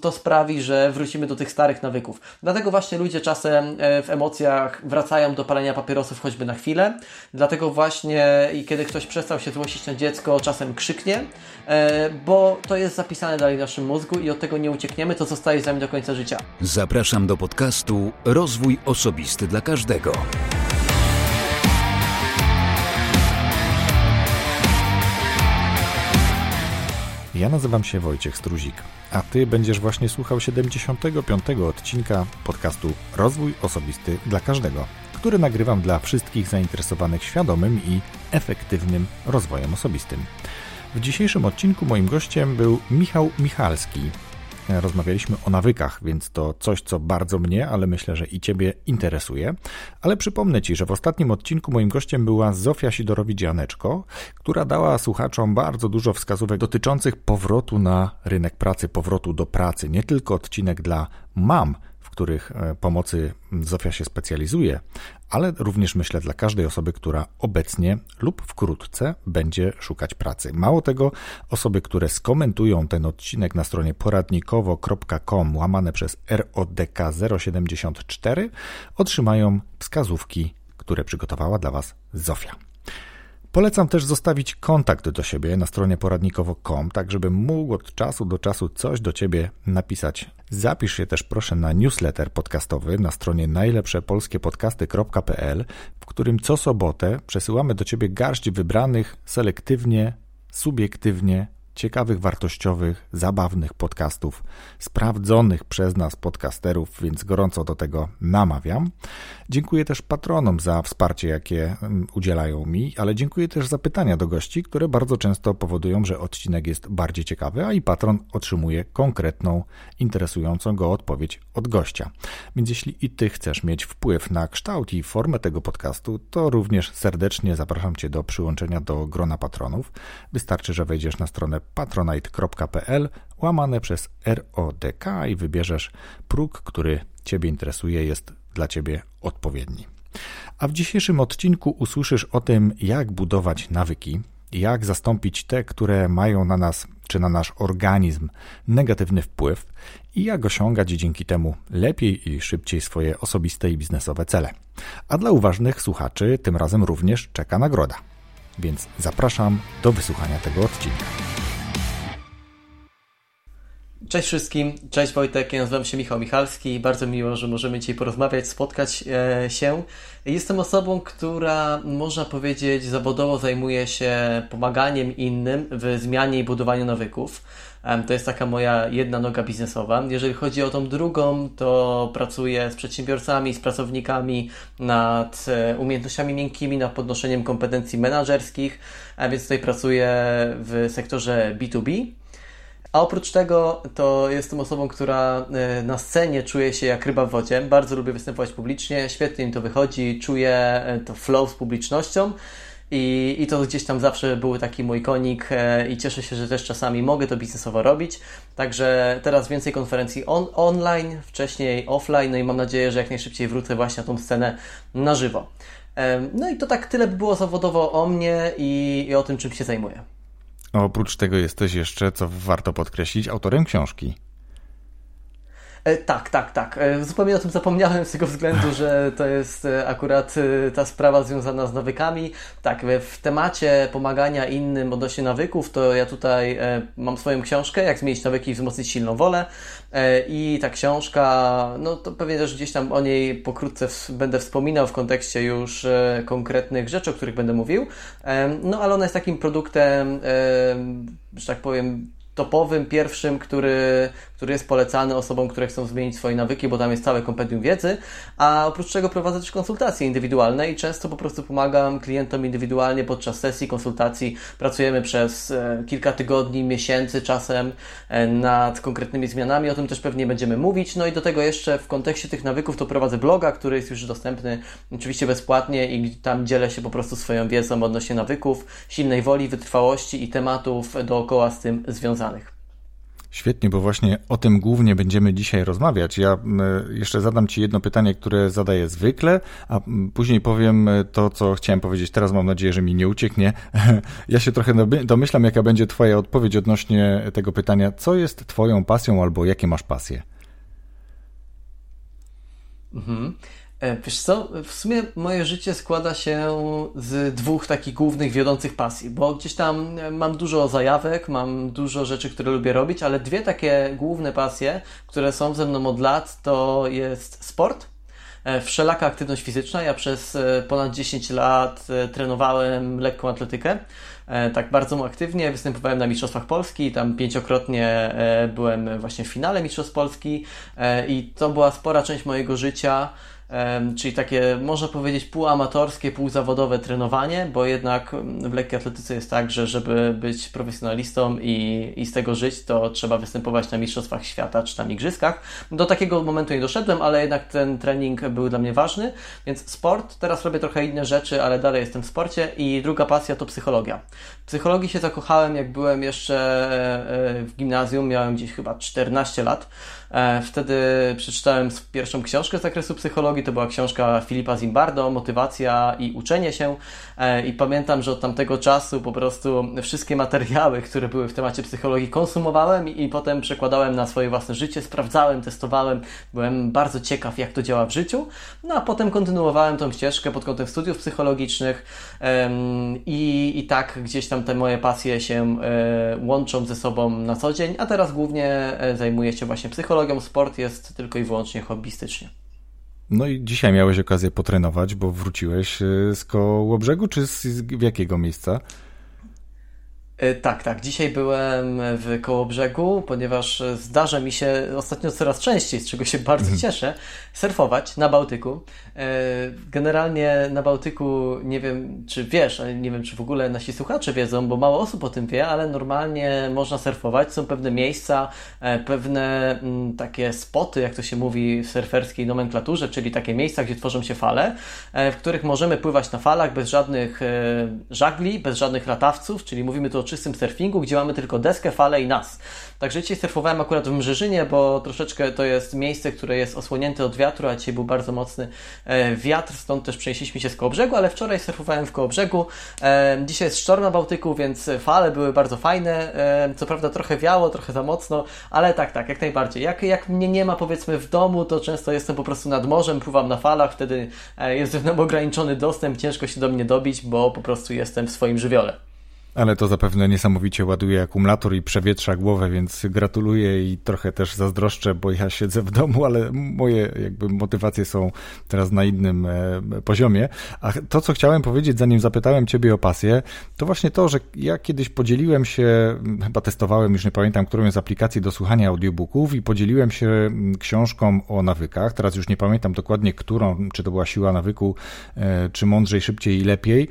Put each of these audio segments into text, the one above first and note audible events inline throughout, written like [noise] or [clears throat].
to sprawi, że wrócimy do tych starych nawyków. Dlatego właśnie ludzie czasem e, w emocjach wracają do palenia papierosów choćby na chwilę. Dlatego właśnie i kiedy ktoś przestał się złościć na dziecko, czasem krzyknie, e, bo to jest zapisane dalej w naszym mózgu i od tego nie uciekniemy, to zostaje z nami do końca życia. Zapraszam do podcastu Rozwój Osobisty dla Każdego. Ja nazywam się Wojciech Struzik, a Ty będziesz właśnie słuchał 75. odcinka podcastu Rozwój Osobisty dla Każdego, który nagrywam dla wszystkich zainteresowanych świadomym i efektywnym rozwojem osobistym. W dzisiejszym odcinku moim gościem był Michał Michalski, rozmawialiśmy o nawykach, więc to coś, co bardzo mnie, ale myślę, że i Ciebie interesuje. Ale przypomnę Ci, że w ostatnim odcinku moim gościem była Zofia Sidorowicz-Janeczko, która dała słuchaczom bardzo dużo wskazówek dotyczących powrotu na rynek pracy, powrotu do pracy. Nie tylko odcinek dla mam, których e, pomocy Zofia się specjalizuje, ale również myślę dla każdej osoby, która obecnie lub wkrótce będzie szukać pracy. Mało tego, osoby, które skomentują ten odcinek na stronie poradnikowo.com łamane przez RODK 074 otrzymają wskazówki, które przygotowała dla Was Zofia. Polecam też zostawić kontakt do siebie na stronie poradnikowo.com, tak żebym mógł od czasu do czasu coś do ciebie napisać. Zapisz się też proszę na newsletter podcastowy na stronie najlepszepolskiepodcasty.pl, w którym co sobotę przesyłamy do ciebie garść wybranych selektywnie, subiektywnie ciekawych, wartościowych, zabawnych podcastów, sprawdzonych przez nas podcasterów, więc gorąco do tego namawiam. Dziękuję też patronom za wsparcie, jakie udzielają mi, ale dziękuję też za pytania do gości, które bardzo często powodują, że odcinek jest bardziej ciekawy, a i patron otrzymuje konkretną, interesującą go odpowiedź od gościa. Więc jeśli i ty chcesz mieć wpływ na kształt i formę tego podcastu, to również serdecznie zapraszam cię do przyłączenia do grona patronów. Wystarczy, że wejdziesz na stronę patronite.pl łamane przez RODK i wybierzesz próg, który Ciebie interesuje, jest dla Ciebie odpowiedni. A w dzisiejszym odcinku usłyszysz o tym, jak budować nawyki, jak zastąpić te, które mają na nas czy na nasz organizm negatywny wpływ i jak osiągać dzięki temu lepiej i szybciej swoje osobiste i biznesowe cele. A dla uważnych słuchaczy tym razem również czeka nagroda. Więc zapraszam do wysłuchania tego odcinka. Cześć wszystkim, cześć Wojtek, ja nazywam się Michał Michalski bardzo miło, że możemy dzisiaj porozmawiać, spotkać e, się. Jestem osobą, która można powiedzieć zawodowo zajmuje się pomaganiem innym w zmianie i budowaniu nawyków. To jest taka moja jedna noga biznesowa. Jeżeli chodzi o tą drugą, to pracuję z przedsiębiorcami, z pracownikami nad e, umiejętnościami miękkimi, nad podnoszeniem kompetencji menedżerskich, więc tutaj pracuję w sektorze B2B. A oprócz tego, to jestem osobą, która e, na scenie czuje się jak ryba w wodzie. Bardzo lubię występować publicznie, świetnie mi to wychodzi, czuję e, to flow z publicznością. I, I to gdzieś tam zawsze był taki mój konik e, i cieszę się, że też czasami mogę to biznesowo robić. Także teraz więcej konferencji on, online, wcześniej offline, no i mam nadzieję, że jak najszybciej wrócę właśnie na tą scenę na żywo. No i to tak tyle by było zawodowo o mnie i, i o tym, czym się zajmuję. Oprócz tego jesteś jeszcze, co warto podkreślić, autorem książki. E, tak, tak, tak. E, zupełnie o tym zapomniałem z tego względu, że to jest e, akurat ta sprawa związana z nawykami. Tak, w temacie pomagania innym odnośnie nawyków, to ja tutaj mam swoją książkę, jak zmienić nawyki i wzmocnić silną wolę. I ta książka, no to pewnie też gdzieś tam o niej pokrótce będę wspominał w kontekście już konkretnych rzeczy, o których będę mówił. No ale ona jest takim produktem, że tak powiem, topowym, pierwszym, który, który jest polecany osobom, które chcą zmienić swoje nawyki, bo tam jest całe kompendium wiedzy, a oprócz czego prowadzę też konsultacje indywidualne i często po prostu pomagam klientom indywidualnie podczas sesji konsultacji. Pracujemy przez e, kilka tygodni, miesięcy czasem e, nad konkretnymi zmianami, o tym też pewnie będziemy mówić. No i do tego jeszcze w kontekście tych nawyków to prowadzę bloga, który jest już dostępny oczywiście bezpłatnie i tam dzielę się po prostu swoją wiedzą odnośnie nawyków, silnej woli, wytrwałości i tematów dookoła z tym związanych. Świetnie, bo właśnie o tym głównie będziemy dzisiaj rozmawiać. Ja jeszcze zadam Ci jedno pytanie, które zadaję zwykle, a później powiem to, co chciałem powiedzieć teraz. Mam nadzieję, że mi nie ucieknie. [laughs] Ja się trochę domyślam, jaka będzie Twoja odpowiedź odnośnie tego pytania. Co jest Twoją pasją albo jakie masz pasje? Mhm. E, wiesz co, w sumie moje życie składa się z dwóch takich głównych, wiodących pasji, bo gdzieś tam e, mam dużo zajawek, mam dużo rzeczy, które lubię robić, ale dwie takie główne pasje, które są ze mną od lat, to jest sport, e, wszelaka aktywność fizyczna. Ja przez ponad 10 lat trenowałem lekką atletykę, tak bardzo aktywnie, występowałem na Mistrzostwach Polski, tam pięciokrotnie byłem właśnie w finale Mistrzostw Polski i to była spora część mojego życia, czyli takie, można powiedzieć, półamatorskie, półzawodowe trenowanie, bo jednak w lekkiej atletyce jest tak, że żeby być profesjonalistą i, i z tego żyć, to trzeba występować na Mistrzostwach Świata czy tam Igrzyskach. Do takiego momentu nie doszedłem, ale jednak ten trening był dla mnie ważny, więc sport, teraz robię trochę inne rzeczy, ale dalej jestem w sporcie i druga pasja to psychologia. W psychologii się zakochałem, jak byłem jeszcze e, w gimnazjum, miałem gdzieś chyba 14 lat. E, wtedy przeczytałem pierwszą książkę z zakresu psychologii. To była książka Filipa Zimbardo, Motywacja i uczenie się. E, I pamiętam, że od tamtego czasu po prostu wszystkie materiały, które były w temacie psychologii, konsumowałem i potem przekładałem na swoje własne życie, sprawdzałem, testowałem. Byłem bardzo ciekaw, jak to działa w życiu. No a potem kontynuowałem tą ścieżkę pod kątem studiów psychologicznych i, i tak gdzieś tam te moje pasje się e, łączą ze sobą na co dzień, a teraz głównie zajmuję się właśnie psychologią psychologią sport jest tylko i wyłącznie hobbystycznie. No i dzisiaj miałeś okazję potrenować, bo wróciłeś e, z koło brzegu, czy z, z jakiego miejsca? E, tak, tak. Dzisiaj byłem w Kołobrzegu, ponieważ zdarza mi się ostatnio coraz częściej, z czego się bardzo mhm. cieszę, surfować na Bałtyku. E, generalnie na Bałtyku nie wiem, czy wiesz, ale nie wiem, czy w ogóle nasi słuchacze wiedzą, bo mało osób o tym wie, ale normalnie można surfować. Są pewne miejsca, e, pewne mm, takie spoty, jak to się mówi w surferskiej nomenklaturze, czyli takie miejsca, gdzie tworzą się fale, w których możemy pływać na falach bez żadnych żagli, bez żadnych latawców, czyli mówimy tu o czystym surfingu, gdzie mamy tylko deskę, falę i nas. Także dzisiaj surfowałem akurat w Mrzeżynie, bo troszeczkę to jest miejsce, które jest osłonięte od wiatru, a dzisiaj był bardzo mocny e, wiatr, stąd też przenieśliśmy się z koło brzegu, ale wczoraj surfowałem w koło brzegu. E, dzisiaj jest sztorm na Bałtyku, więc fale były bardzo fajne. E, co prawda trochę wiało, trochę za mocno, ale tak, tak, jak najbardziej. Jak, jak mnie nie ma powiedzmy w domu, to często jestem po prostu nad morzem, pływam na falach, wtedy jest mną ograniczony dostęp, ciężko się do mnie dobić, bo po prostu jestem w swoim żywiole. Ale to zapewne niesamowicie ładuje akumulator i przewietrza głowę, więc gratuluję i trochę też zazdroszczę, bo ja siedzę w domu, ale moje jakby motywacje są teraz na innym e, poziomie. A to, co chciałem powiedzieć, zanim zapytałem Ciebie o pasję, to właśnie to, że ja kiedyś podzieliłem się, chyba testowałem, już nie pamiętam, którą z aplikacji do słuchania audiobooków i podzieliłem się książką o nawykach. Teraz już nie pamiętam dokładnie, którą, czy to była siła nawyku, e, czy mądrzej, szybciej i lepiej.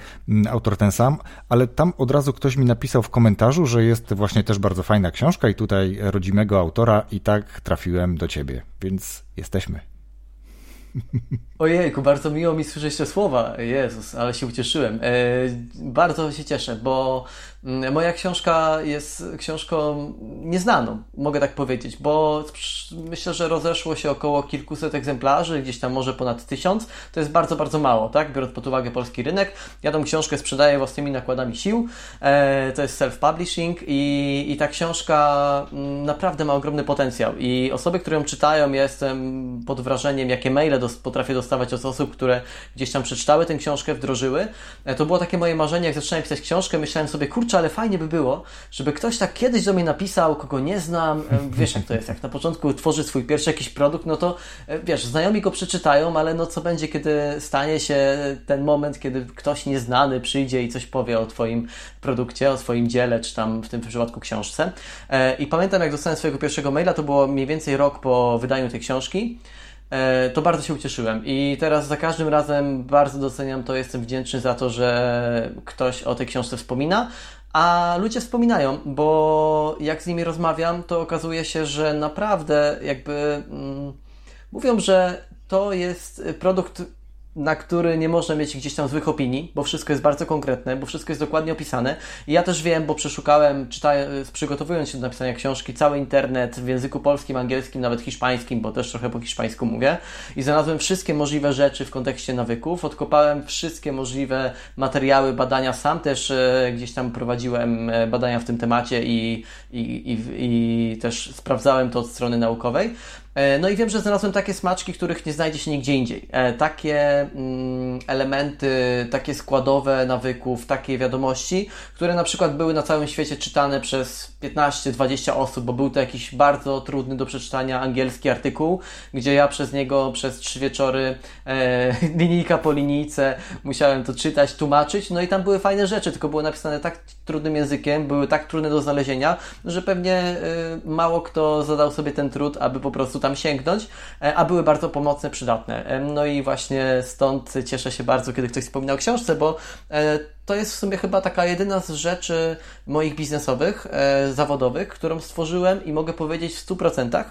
Autor ten sam, ale tam od razu ktoś mi napisał w komentarzu, że jest właśnie też bardzo fajna książka i tutaj rodzimego autora i tak trafiłem do ciebie, więc jesteśmy. [laughs] Ojejku, bardzo miło mi słyszeć te słowa. Jezus, ale się ucieszyłem. E, bardzo się cieszę, bo moja książka jest książką nieznaną, mogę tak powiedzieć, bo myślę, że rozeszło się około kilkuset egzemplarzy, gdzieś tam może ponad tysiąc. To jest bardzo, bardzo mało, tak? Biorąc pod uwagę polski rynek. Ja tą książkę sprzedaję własnymi nakładami sił. E, to jest self-publishing i, i ta książka mm, naprawdę ma ogromny potencjał. I osoby, które ją czytają, ja jestem pod wrażeniem, jakie maile dos potrafię dostawać od osób, które gdzieś tam przeczytały tę książkę, wdrożyły. E, to było takie moje marzenie, jak zaczynałem pisać książkę, myślałem sobie, kurczę, ale fajnie by było, żeby ktoś tak kiedyś do mnie napisał, kogo nie znam. E, wiesz, jak to jest, jak na początku tworzy swój pierwszy jakiś produkt, no to e, wiesz, znajomi go przeczytają, ale no co będzie, kiedy stanie się ten moment, kiedy ktoś nieznany przyjdzie i coś powie o Twoim produkcie, o swoim dziele, czy tam w tym przypadku książce. I pamiętam, jak dostałem swojego pierwszego maila, to było mniej więcej rok po wydaniu tej książki. E, to bardzo się ucieszyłem. I teraz za każdym razem bardzo doceniam to, jestem wdzięczny za to, że ktoś o tej książce wspomina. A ludzie wspominają, bo jak z nimi rozmawiam, to okazuje się, że naprawdę jakby mm, mówią, że to jest produkt na który nie można mieć gdzieś tam złych opinii, bo wszystko jest bardzo konkretne, bo wszystko jest dokładnie opisane. I ja też wiem, bo przeszukałem, czytając, przygotowując się do napisania książki, cały internet w języku polskim, angielskim, nawet hiszpańskim, bo też trochę po hiszpańsku mówię. I znalazłem wszystkie możliwe rzeczy w kontekście nawyków. Odkopałem wszystkie możliwe materiały, badania. Sam też e, gdzieś tam prowadziłem e, badania w tym temacie i, i, i, i też sprawdzałem to od strony naukowej. E, no i wiem, że znalazłem takie smaczki, których nie znajdzie się nigdzie indziej. E, takie mm, elementy, takie składowe nawyków, takie wiadomości, które na przykład były na całym świecie czytane przez 15-20 osób, bo był to jakiś bardzo trudny do przeczytania angielski artykuł, gdzie ja przez niego przez trzy wieczory e, [laughs] linijka po linijce musiałem to czytać, tłumaczyć. No i tam były fajne rzeczy, tylko było napisane tak trudnym językiem, były tak trudne do znalezienia, że pewnie mało kto zadał sobie ten trud, aby po prostu tam sięgnąć, e, a były bardzo pomocne, przydatne. E, no i właśnie stąd cieszę się bardzo, kiedy ktoś wspominał o książce, bo e, to jest w sumie chyba taka jedyna z rzeczy moich biznesowych, zawodowych, którą stworzyłem i mogę powiedzieć w 100%,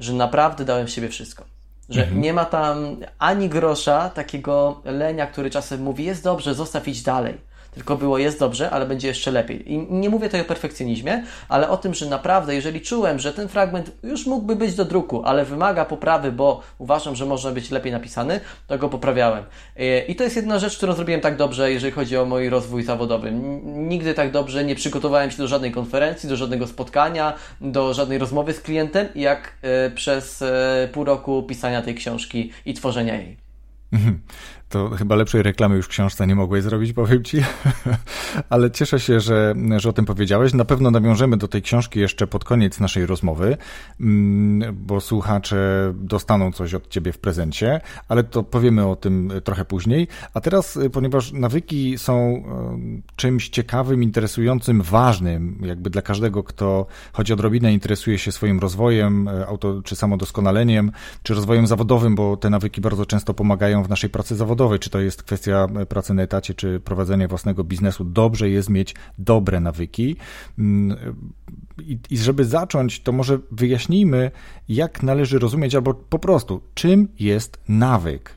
że naprawdę dałem siebie wszystko. Że mhm. nie ma tam ani grosza takiego lenia, który czasem mówi, jest dobrze, zostaw iść dalej tylko było jest dobrze, ale będzie jeszcze lepiej. I nie mówię tutaj o perfekcjonizmie, ale o tym, że naprawdę, jeżeli czułem, że ten fragment już mógłby być do druku, ale wymaga poprawy, bo uważam, że może być lepiej napisany, to go poprawiałem. I to jest jedna rzecz, którą zrobiłem tak dobrze, jeżeli chodzi o mój rozwój zawodowy. Nigdy tak dobrze nie przygotowałem się do żadnej konferencji, do żadnego spotkania, do żadnej rozmowy z klientem, jak e, przez e, pół roku pisania tej książki i tworzenia jej. To chyba lepszej reklamy już książce nie mogłeś zrobić, powiem ci. [laughs] Ale cieszę się, że, że o tym powiedziałeś. Na pewno nawiążemy do tej książki jeszcze pod koniec naszej rozmowy, mm, bo słuchacze dostaną coś od ciebie w prezencie, ale to powiemy o tym trochę później. A teraz, ponieważ nawyki są czymś ciekawym, interesującym, ważnym, jakby dla każdego, kto choć odrobinę interesuje się swoim rozwojem, e, auto, czy samodoskonaleniem, czy rozwojem zawodowym, bo te nawyki bardzo często pomagają w naszej pracy zawodowej zawodowej, czy to jest kwestia pracy na etacie, czy prowadzenia własnego biznesu, dobrze jest mieć dobre nawyki. Mm, I, I, żeby zacząć, to może wyjaśnijmy, jak należy rozumieć, albo po prostu, czym jest nawyk.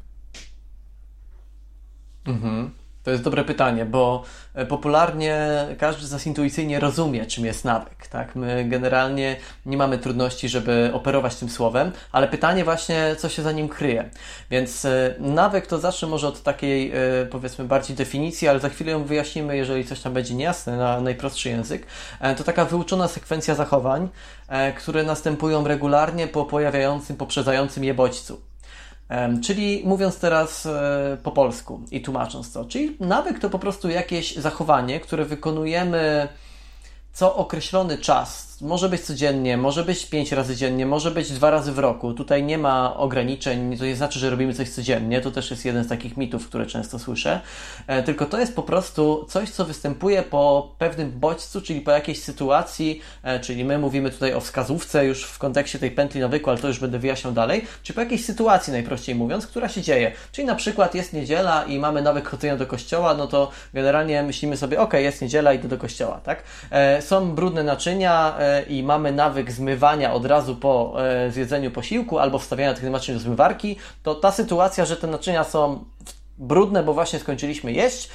Mhm. To jest dobre pytanie, bo e, popularnie każdy z nas intuicyjnie rozumie, czym jest nawyk. Tak? My generalnie nie mamy trudności, żeby operować tym słowem, ale pytanie właśnie, co się za nim kryje. Więc e, nawyk to zacznę może od takiej, e, powiedzmy, bardziej definicji, ale za chwilę ją wyjaśnimy, jeżeli coś tam będzie niejasne na najprostszy język. To taka wyuczona sekwencja zachowań, które następują regularnie po pojawiającym, poprzedzającym je bodźcu. Czyli mówiąc teraz e, po polsku i tłumacząc to, czyli nawyk to po prostu jakieś zachowanie, które wykonujemy co określony czas, może być codziennie, może być pięć razy dziennie, może być dwa razy w roku. Tutaj nie ma ograniczeń, to nie znaczy, że robimy coś codziennie. To też jest jeden z takich mitów, które często słyszę. E, tylko to jest po prostu coś, co występuje po pewnym bodźcu, czyli po jakiejś sytuacji, e, czyli my mówimy tutaj o wskazówce już w kontekście tej pętli nawyku, ale to już będę wyjaśniał dalej, czy po jakiejś sytuacji, najprościej mówiąc, która się dzieje. Czyli na przykład jest niedziela i mamy nawyk chodzenia do kościoła, no to generalnie myślimy sobie, ok, jest niedziela, idę do kościoła, tak? E, są brudne naczynia, i mamy nawyk zmywania od razu po e, zjedzeniu posiłku albo wstawiania tych naczyń do zmywarki, to ta sytuacja, że te naczynia są brudne, bo właśnie skończyliśmy jeść,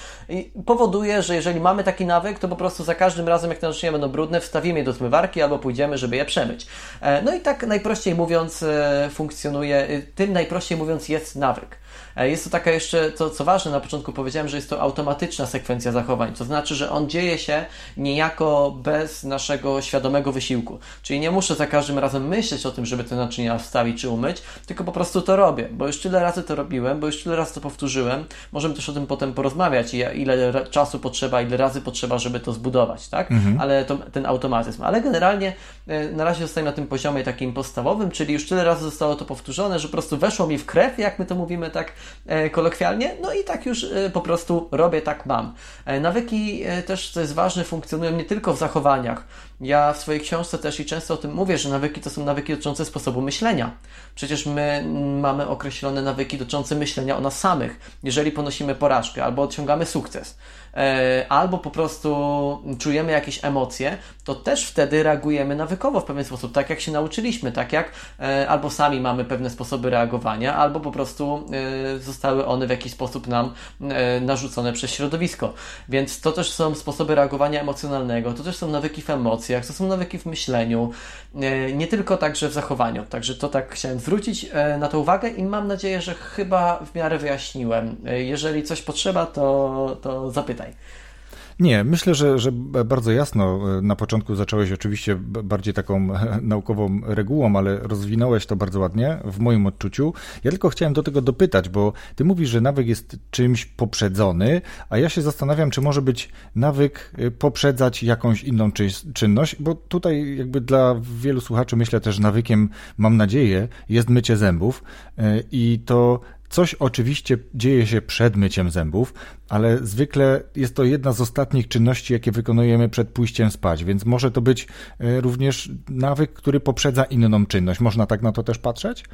powoduje, że jeżeli mamy taki nawyk, to po prostu za każdym razem, jak te naczynia będą brudne, wstawimy je do zmywarki albo pójdziemy, żeby je przemyć. E, no i tak najprościej mówiąc e, funkcjonuje, tym najprościej mówiąc jest nawyk. E, jest to taka jeszcze, co, co ważne, na początku powiedziałem, że jest to automatyczna sekwencja zachowań, to znaczy, że on dzieje się niejako bez naszego świadomego wysiłku. Czyli nie muszę za każdym razem myśleć o tym, żeby te naczynia wstawić czy umyć, tylko po prostu to robię, bo już tyle razy to robiłem, bo już tyle razy to powtórzyłem. Możemy też o tym potem porozmawiać, ile czasu potrzeba, ile razy potrzeba, żeby to zbudować, tak? Mhm. Ale to, ten automatyzm. Ale generalnie e, na razie zostaję na tym poziomie takim podstawowym, czyli już tyle razy zostało to powtórzone, że po prostu weszło mi w krew, jak my to mówimy tak E, kolokwialnie, no i tak już e, po prostu robię, tak mam. E, nawyki też, co jest ważne, funkcjonują nie tylko w zachowaniach, Ja w swojej książce też i często o tym mówię, że nawyki to są nawyki dotyczące sposobu myślenia. Przecież my mamy określone nawyki dotyczące myślenia o nas samych. Jeżeli ponosimy porażkę albo osiągamy sukces, E, albo po prostu czujemy jakieś emocje, to też wtedy reagujemy nawykowo w pewien sposób, tak jak się nauczyliśmy, tak jak e, albo sami mamy pewne sposoby reagowania, albo po prostu e, zostały one w jakiś sposób nam narzucone przez środowisko. Więc to też są sposoby reagowania emocjonalnego, to też są nawyki w emocjach, to są nawyki w myśleniu, nie tylko także w zachowaniu. Także to tak chciałem zwrócić na to uwagę i mam nadzieję, że chyba w miarę wyjaśniłem. Jeżeli coś potrzeba, to, to zapytaj. Nie, myślę, że, że bardzo jasno e, na początku zacząłeś oczywiście bardziej taką [laughs] naukową regułą, ale rozwinąłeś to bardzo ładnie w moim odczuciu. Ja tylko chciałem do tego dopytać, bo ty mówisz, że nawyk jest czymś poprzedzony, a ja się zastanawiam, czy może być nawyk e, poprzedzać jakąś inną czynność, bo tutaj jakby dla wielu słuchaczy myślę też nawykiem, mam nadzieję, jest mycie zębów e, i to Coś oczywiście dzieje się przed myciem zębów, ale zwykle jest to jedna z ostatnich czynności, jakie wykonujemy przed pójściem spać, więc może to być e, również nawyk, który poprzedza inną czynność. Można tak na to też patrzeć?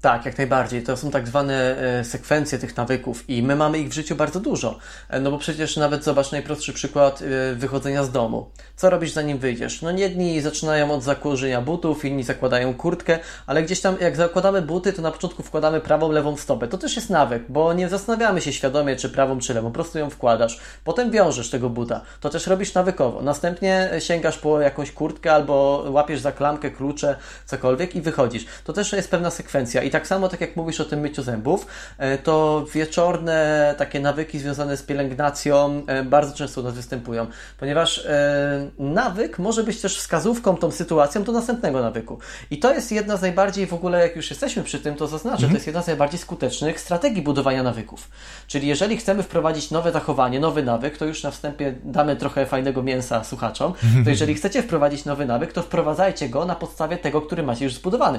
Tak, jak najbardziej. To są tak zwane e, sekwencje tych nawyków i my mamy ich w życiu bardzo dużo. E, no bo przecież nawet zobacz najprostszy przykład e, wychodzenia z domu. Co robisz zanim wyjdziesz? No jedni zaczynają od zakłożenia butów, inni zakładają kurtkę, ale gdzieś tam jak zakładamy buty, to na początku wkładamy prawą, lewą stopę. To też jest nawyk, bo nie zastanawiamy się świadomie, czy prawą, czy lewą. Po prostu ją wkładasz. Potem wiążesz tego buta. To też robisz nawykowo. Następnie sięgasz po jakąś kurtkę albo łapiesz za klamkę, klucze, cokolwiek i wychodzisz. To też jest pewna sekwencja i tak samo, tak jak mówisz o tym myciu zębów, e, to wieczorne takie nawyki związane z pielęgnacją e, bardzo często u nas występują, ponieważ e, nawyk może być też wskazówką, tą sytuacją do następnego nawyku. I to jest jedna z najbardziej w ogóle, jak już jesteśmy przy tym, to zaznaczę, mhm. to jest jedna z najbardziej skutecznych strategii budowania nawyków. Czyli jeżeli chcemy wprowadzić nowe zachowanie, nowy nawyk, to już na wstępie damy trochę fajnego mięsa słuchaczom, to jeżeli chcecie wprowadzić nowy nawyk, to wprowadzajcie go na podstawie tego, który macie już zbudowany.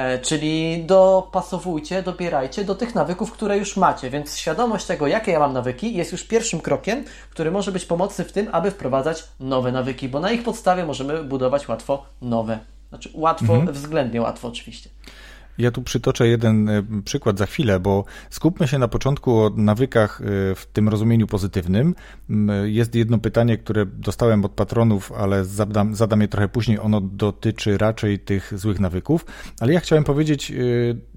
E, czyli dopasowujcie, dobierajcie do tych nawyków, które już macie, więc świadomość tego, jakie ja mam nawyki, jest już pierwszym krokiem, który może być pomocny w tym, aby wprowadzać nowe nawyki, bo na ich podstawie możemy budować łatwo nowe. Znaczy łatwo, mhm. względnie łatwo oczywiście. Ja tu przytoczę jeden e, przykład za chwilę, bo skupmy się na początku o nawykach e, w tym rozumieniu pozytywnym. Jest jedno pytanie, które dostałem od patronów, ale zadam, zadam je trochę później. Ono dotyczy raczej tych złych nawyków, ale ja chciałem powiedzieć e,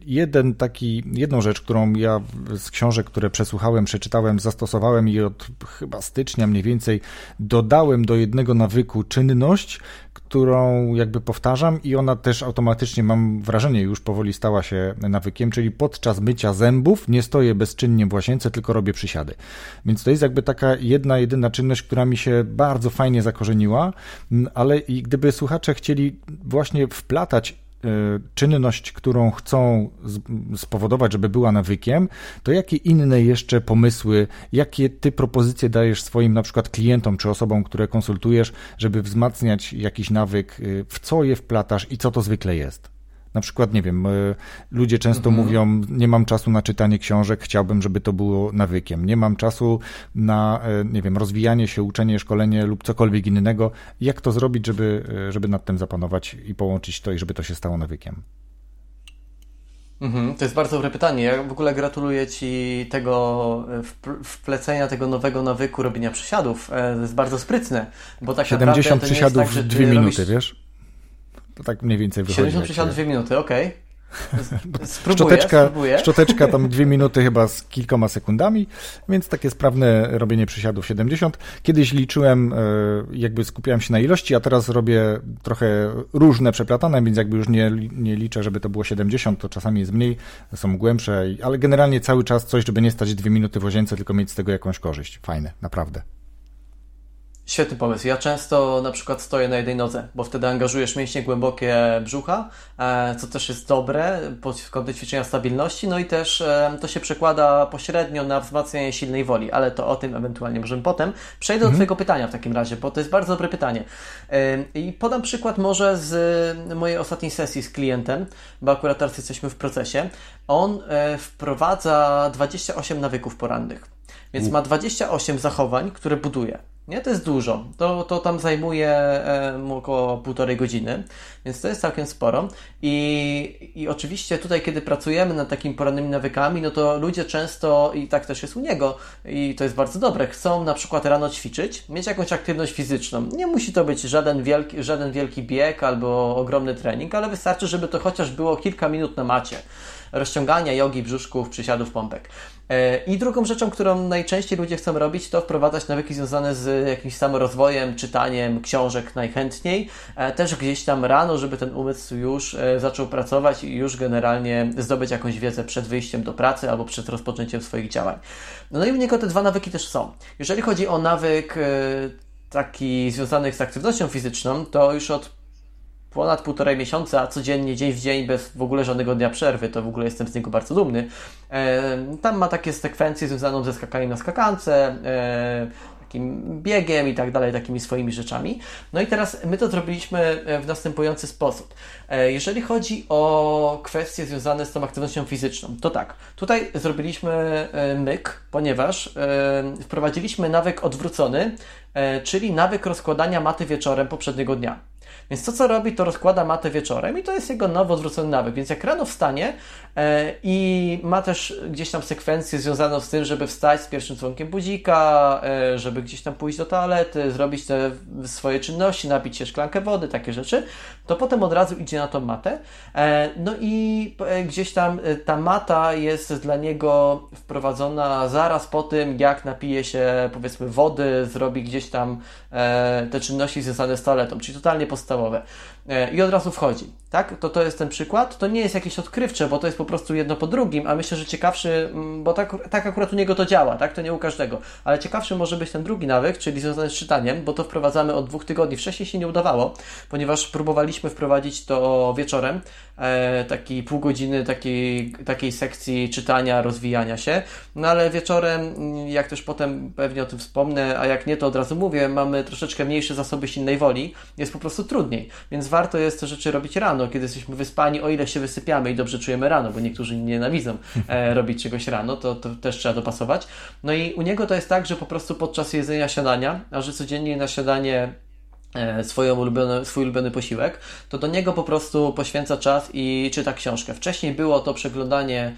jeden taki, jedną rzecz, którą ja z książek, które przesłuchałem, przeczytałem, zastosowałem i od chyba stycznia mniej więcej dodałem do jednego nawyku czynność, którą jakby powtarzam i ona też automatycznie, mam wrażenie, już powoli stała się nawykiem, czyli podczas mycia zębów nie stoję bezczynnie w łazience, tylko robię przysiady. Więc to jest jakby taka jedna, jedyna czynność, która mi się bardzo fajnie zakorzeniła, ale i gdyby słuchacze chcieli właśnie wplatać czynność, którą chcą spowodować, żeby była nawykiem, to jakie inne jeszcze pomysły, jakie ty propozycje dajesz swoim na przykład klientom czy osobom, które konsultujesz, żeby wzmacniać jakiś nawyk, e, w co je wplatasz i co to zwykle jest? Na przykład, nie wiem, e, ludzie często mhm. mówią, nie mam czasu na czytanie książek, chciałbym, żeby to było nawykiem. Nie mam czasu na, e, nie wiem, rozwijanie się, uczenie, szkolenie lub cokolwiek innego. Jak to zrobić, żeby, e, żeby nad tym zapanować i połączyć to i żeby to się stało nawykiem? Mhm, to jest bardzo dobre pytanie. Ja w ogóle gratuluję Ci tego wplecenia tego nowego nawyku robienia przysiadów. To jest bardzo sprytne, bo tak 70 przysiadów tak, w dwie minuty, robisz... wiesz? To tak mniej więcej wychodzi. 70-62 minuty, okej. Okay. [laughs] Spróbuję, szczoteczka, spróbuję. szczoteczka tam dwie [laughs] minuty chyba z kilkoma sekundami, więc takie sprawne robienie przysiadów 70. Kiedyś liczyłem, e, jakby skupiałem się na ilości, a teraz robię trochę różne przeplatane, więc jakby już nie, nie liczę, żeby to było 70, to czasami jest mniej, są głębsze, ale generalnie cały czas coś, żeby nie stać dwie minuty w łazience, tylko mieć z tego jakąś korzyść. Fajne, naprawdę. Świetny pomysł. Ja często na przykład stoję na jednej nodze, bo wtedy angażujesz mięśnie głębokie brzucha, e, co też jest dobre pod kątem ćwiczenia stabilności, no i też e, to się przekłada pośrednio na wzmacnianie silnej woli, ale to o tym ewentualnie możemy potem. Przejdę mhm. do Twojego pytania w takim razie, bo to jest bardzo dobre pytanie. E, I podam przykład może z mojej ostatniej sesji z klientem, bo akurat teraz jesteśmy w procesie. On wprowadza 28 nawyków porannych. Więc ma 28 zachowań, które buduje. Nie, to jest dużo. To, to tam zajmuje około półtorej godziny, więc to jest całkiem sporo. I, I oczywiście tutaj, kiedy pracujemy nad takimi porannymi nawykami, no to ludzie często, i tak też jest u niego, i to jest bardzo dobre, chcą na przykład rano ćwiczyć, mieć jakąś aktywność fizyczną. Nie musi to być żaden wielki, żaden wielki bieg albo ogromny trening, ale wystarczy, żeby to chociaż było kilka minut na macie rozciągania, jogi, brzuszków, przysiadów, pompek. E, I drugą rzeczą, którą najczęściej ludzie chcą robić, to wprowadzać nawyki związane z jakimś samorozwojem, czytaniem książek najchętniej. E, też gdzieś tam rano, żeby ten umysł już e, zaczął pracować i już generalnie zdobyć jakąś wiedzę przed wyjściem do pracy albo przed rozpoczęciem swoich działań. No i u niego te dwa nawyki też są. Jeżeli chodzi o nawyk taki związany z aktywnością fizyczną, to już od ponad półtorej miesiąca, codziennie, dzień w dzień, bez w ogóle żadnego dnia przerwy, to w ogóle jestem z niego bardzo dumny. E, tam ma takie sekwencje związane ze skakaniem na skakance, e, takim biegiem i tak dalej, takimi swoimi rzeczami. No i teraz my to zrobiliśmy e, w następujący sposób. Jeżeli chodzi o kwestie związane z tą aktywnością fizyczną, to tak, tutaj zrobiliśmy myk, ponieważ wprowadziliśmy nawyk odwrócony, czyli nawyk rozkładania maty wieczorem poprzedniego dnia. Więc to, co robi, to rozkłada matę wieczorem i to jest jego nowo odwrócony nawyk. Więc jak rano wstanie e, i ma też gdzieś tam sekwencję związaną z tym, żeby wstać z pierwszym dzwonkiem budzika, e, żeby gdzieś tam pójść do toalety, zrobić te swoje czynności, napić się szklankę wody, takie rzeczy, to potem od razu idzie na tą matę. E, no i e, gdzieś tam e, ta mata jest dla niego wprowadzona zaraz po tym, jak napije się powiedzmy wody, zrobi gdzieś tam e, te czynności związane z toaletą, czyli totalnie podstawowe podstawowe i od razu wchodzi. Tak? To, to jest ten przykład. To nie jest jakieś odkrywcze, bo to jest po prostu jedno po drugim, a myślę, że ciekawszy, mm, bo tak, tak akurat u niego to działa, tak? To nie u każdego, ale ciekawszy może być ten drugi nawyk, czyli związany z czytaniem, bo to wprowadzamy od dwóch tygodni. Wcześniej się nie udawało, ponieważ próbowaliśmy wprowadzić to wieczorem, e, taki pół godziny takiej, takiej sekcji czytania, rozwijania się, no ale wieczorem, mm, jak też potem pewnie o tym wspomnę, a jak nie, to od razu mówię, mamy troszeczkę mniejsze zasoby silnej woli, jest po prostu trudniej, więc warto jest te rzeczy robić rano, kiedy jesteśmy wyspani, o ile się wysypiamy i dobrze czujemy rano, bo niektórzy nienawidzą e, [laughs] robić czegoś rano, to, to też trzeba dopasować. No i u niego to jest tak, że po prostu podczas jedzenia śniadania, a że codziennie na śniadanie e, swoją ulubione, swój ulubiony posiłek, to do niego po prostu poświęca czas i czyta książkę. Wcześniej było to przeglądanie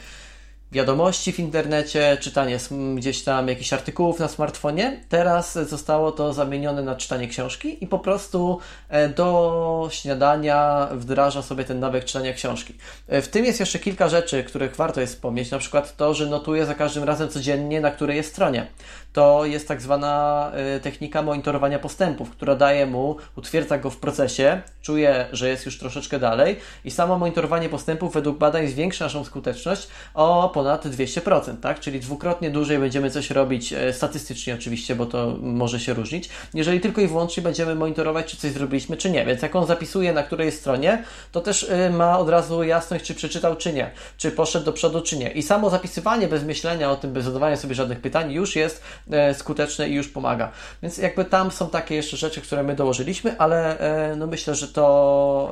wiadomości w internecie, czytanie gdzieś tam jakichś artykułów na smartfonie. Teraz zostało to zamienione na czytanie książki i po prostu e, do śniadania wdraża sobie ten nawyk czytania książki. E, w tym jest jeszcze kilka rzeczy, których warto jest wspomnieć, na przykład to, że notuje za każdym razem codziennie, na której jest stronie. To jest tak zwana e, technika monitorowania postępów, która daje mu, utwierdza go w procesie, czuje, że jest już troszeczkę dalej i samo monitorowanie postępów według badań zwiększa naszą skuteczność o ponad 200%, tak? Czyli dwukrotnie dłużej będziemy coś robić e, statystycznie oczywiście, bo to może się różnić, jeżeli tylko i wyłącznie będziemy monitorować, czy coś zrobiliśmy, czy nie. Więc jak on zapisuje na której stronie, to też e, ma od razu jasność, czy przeczytał, czy nie, czy poszedł do przodu, czy nie. I samo zapisywanie bez myślenia o tym, bez zadawania sobie żadnych pytań już jest e, skuteczne i już pomaga. Więc jakby tam są takie jeszcze rzeczy, które my dołożyliśmy, ale no myślę, że to,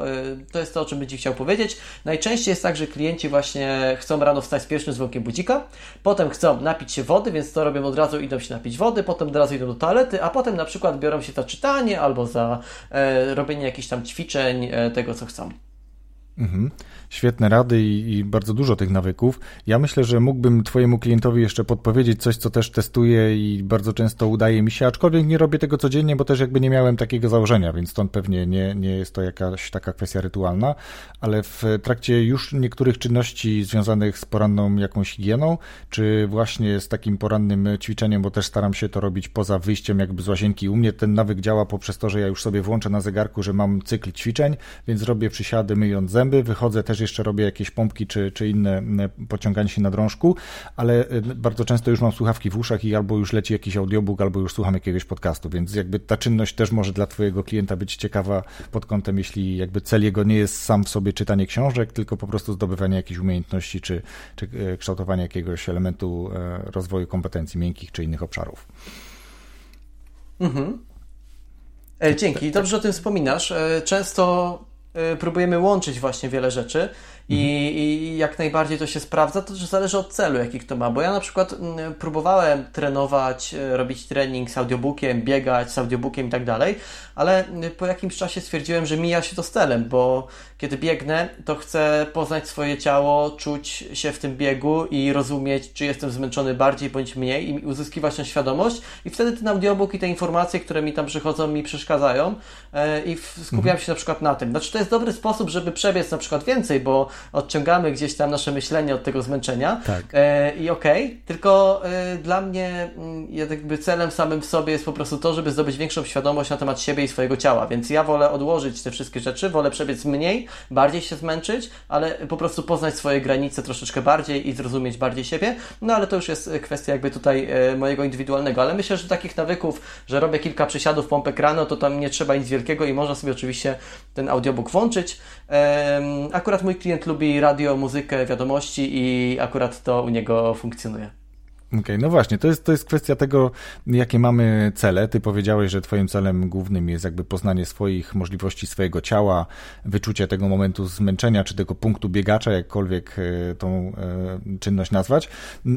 to jest to, o czym będzie chciał powiedzieć. Najczęściej jest tak, że klienci właśnie chcą rano wstać z pierwszym dzwonkiem budzika, potem chcą napić się wody, więc to robią od razu, idą się napić wody, potem od razu idą do toalety, a potem na przykład biorą się za czytanie albo za e, robienie jakichś tam ćwiczeń, e, tego co chcą. Mhm. Świetne rady i, i, bardzo dużo tych nawyków. Ja myślę, że mógłbym Twojemu klientowi jeszcze podpowiedzieć coś, co też testuję i bardzo często udaje mi się, aczkolwiek nie robię tego codziennie, bo też jakby nie miałem takiego założenia, więc stąd pewnie nie, nie jest to jakaś taka kwestia rytualna, ale w trakcie już niektórych czynności związanych z poranną jakąś higieną, czy właśnie z takim porannym ćwiczeniem, bo też staram się to robić poza wyjściem jakby z łazienki. U mnie ten nawyk działa poprzez to, że ja już sobie włączę na zegarku, że mam cykl ćwiczeń, więc robię przysiady myjąc zęby, wychodzę też jeszcze robię jakieś pompki czy, czy inne pociąganie się na drążku, ale e, bardzo często już mam słuchawki w uszach i albo już leci jakiś audiobook, albo już słucham jakiegoś podcastu, więc jakby ta czynność też może dla Twojego klienta być ciekawa pod kątem, jeśli jakby cel jego nie jest sam w sobie czytanie książek, tylko po prostu zdobywanie jakichś umiejętności czy, czy e, kształtowanie jakiegoś elementu e, rozwoju kompetencji miękkich czy innych obszarów. Mhm. Dzięki, dobrze o tym wspominasz. Często Y, próbujemy łączyć właśnie wiele rzeczy I. I, jak najbardziej to się sprawdza, to też zależy od celu, jaki kto ma. Bo ja na przykład mm, próbowałem trenować, e, robić trening z audiobookiem, biegać z audiobookiem i tak dalej, ale mm, po jakimś czasie stwierdziłem, że mija się to z celem, bo kiedy biegnę, to chcę poznać swoje ciało, czuć się w tym biegu i rozumieć, czy jestem zmęczony bardziej bądź mniej i uzyskiwać tę świadomość. I wtedy ten audiobook i te informacje, które mi tam przychodzą, mi przeszkadzają e, i skupiam mhm. się na przykład na tym. Znaczy, to jest dobry sposób, żeby przebiec na przykład więcej, bo odciągamy gdzieś tam nasze myślenie od tego zmęczenia. Tak. E, I okej, okay, tylko e, dla mnie mm, jakby celem samym w sobie jest po prostu to, żeby zdobyć większą świadomość na temat siebie i swojego ciała. Więc ja wolę odłożyć te wszystkie rzeczy, wolę przebiec mniej, bardziej się zmęczyć, ale po prostu poznać swoje granice troszeczkę bardziej i zrozumieć bardziej siebie. No ale to już jest kwestia jakby tutaj e, mojego indywidualnego. Ale myślę, że takich nawyków, że robię kilka przysiadów, pompek rano, to tam nie trzeba nic wielkiego i można sobie oczywiście ten audiobook włączyć. Akurat mój klient lubi radio, muzykę, wiadomości i akurat to u niego funkcjonuje. Okej, okay, no właśnie, to jest, to jest kwestia tego, jakie mamy cele. Ty powiedziałeś, że twoim celem głównym jest jakby poznanie swoich możliwości, swojego ciała, wyczucie tego momentu zmęczenia, czy tego punktu biegacza, jakkolwiek e, tą e, czynność nazwać,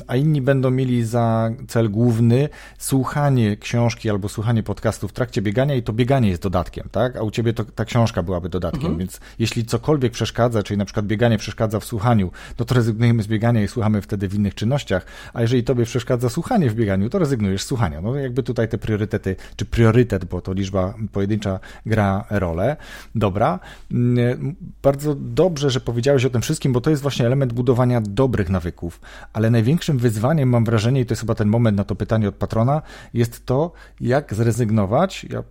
a inni będą mieli za cel główny słuchanie książki albo słuchanie podcastu w trakcie biegania i to bieganie jest dodatkiem, tak? A u ciebie to, ta książka byłaby dodatkiem, mhm. więc jeśli cokolwiek przeszkadza, czyli na przykład bieganie przeszkadza w słuchaniu, no to rezygnujemy z biegania i słuchamy wtedy w innych czynnościach, a jeżeli tobie przeszkadza słuchanie w bieganiu, to rezygnujesz z słuchania. No jakby tutaj te priorytety, czy priorytet, bo to liczba pojedyncza gra rolę. Dobra. Mm, bardzo dobrze, że powiedziałeś o tym wszystkim, bo to jest właśnie element budowania dobrych nawyków, ale największym wyzwaniem, mam wrażenie, i to jest chyba ten moment na to pytanie od patrona, jest to, jak zrezygnować. Ja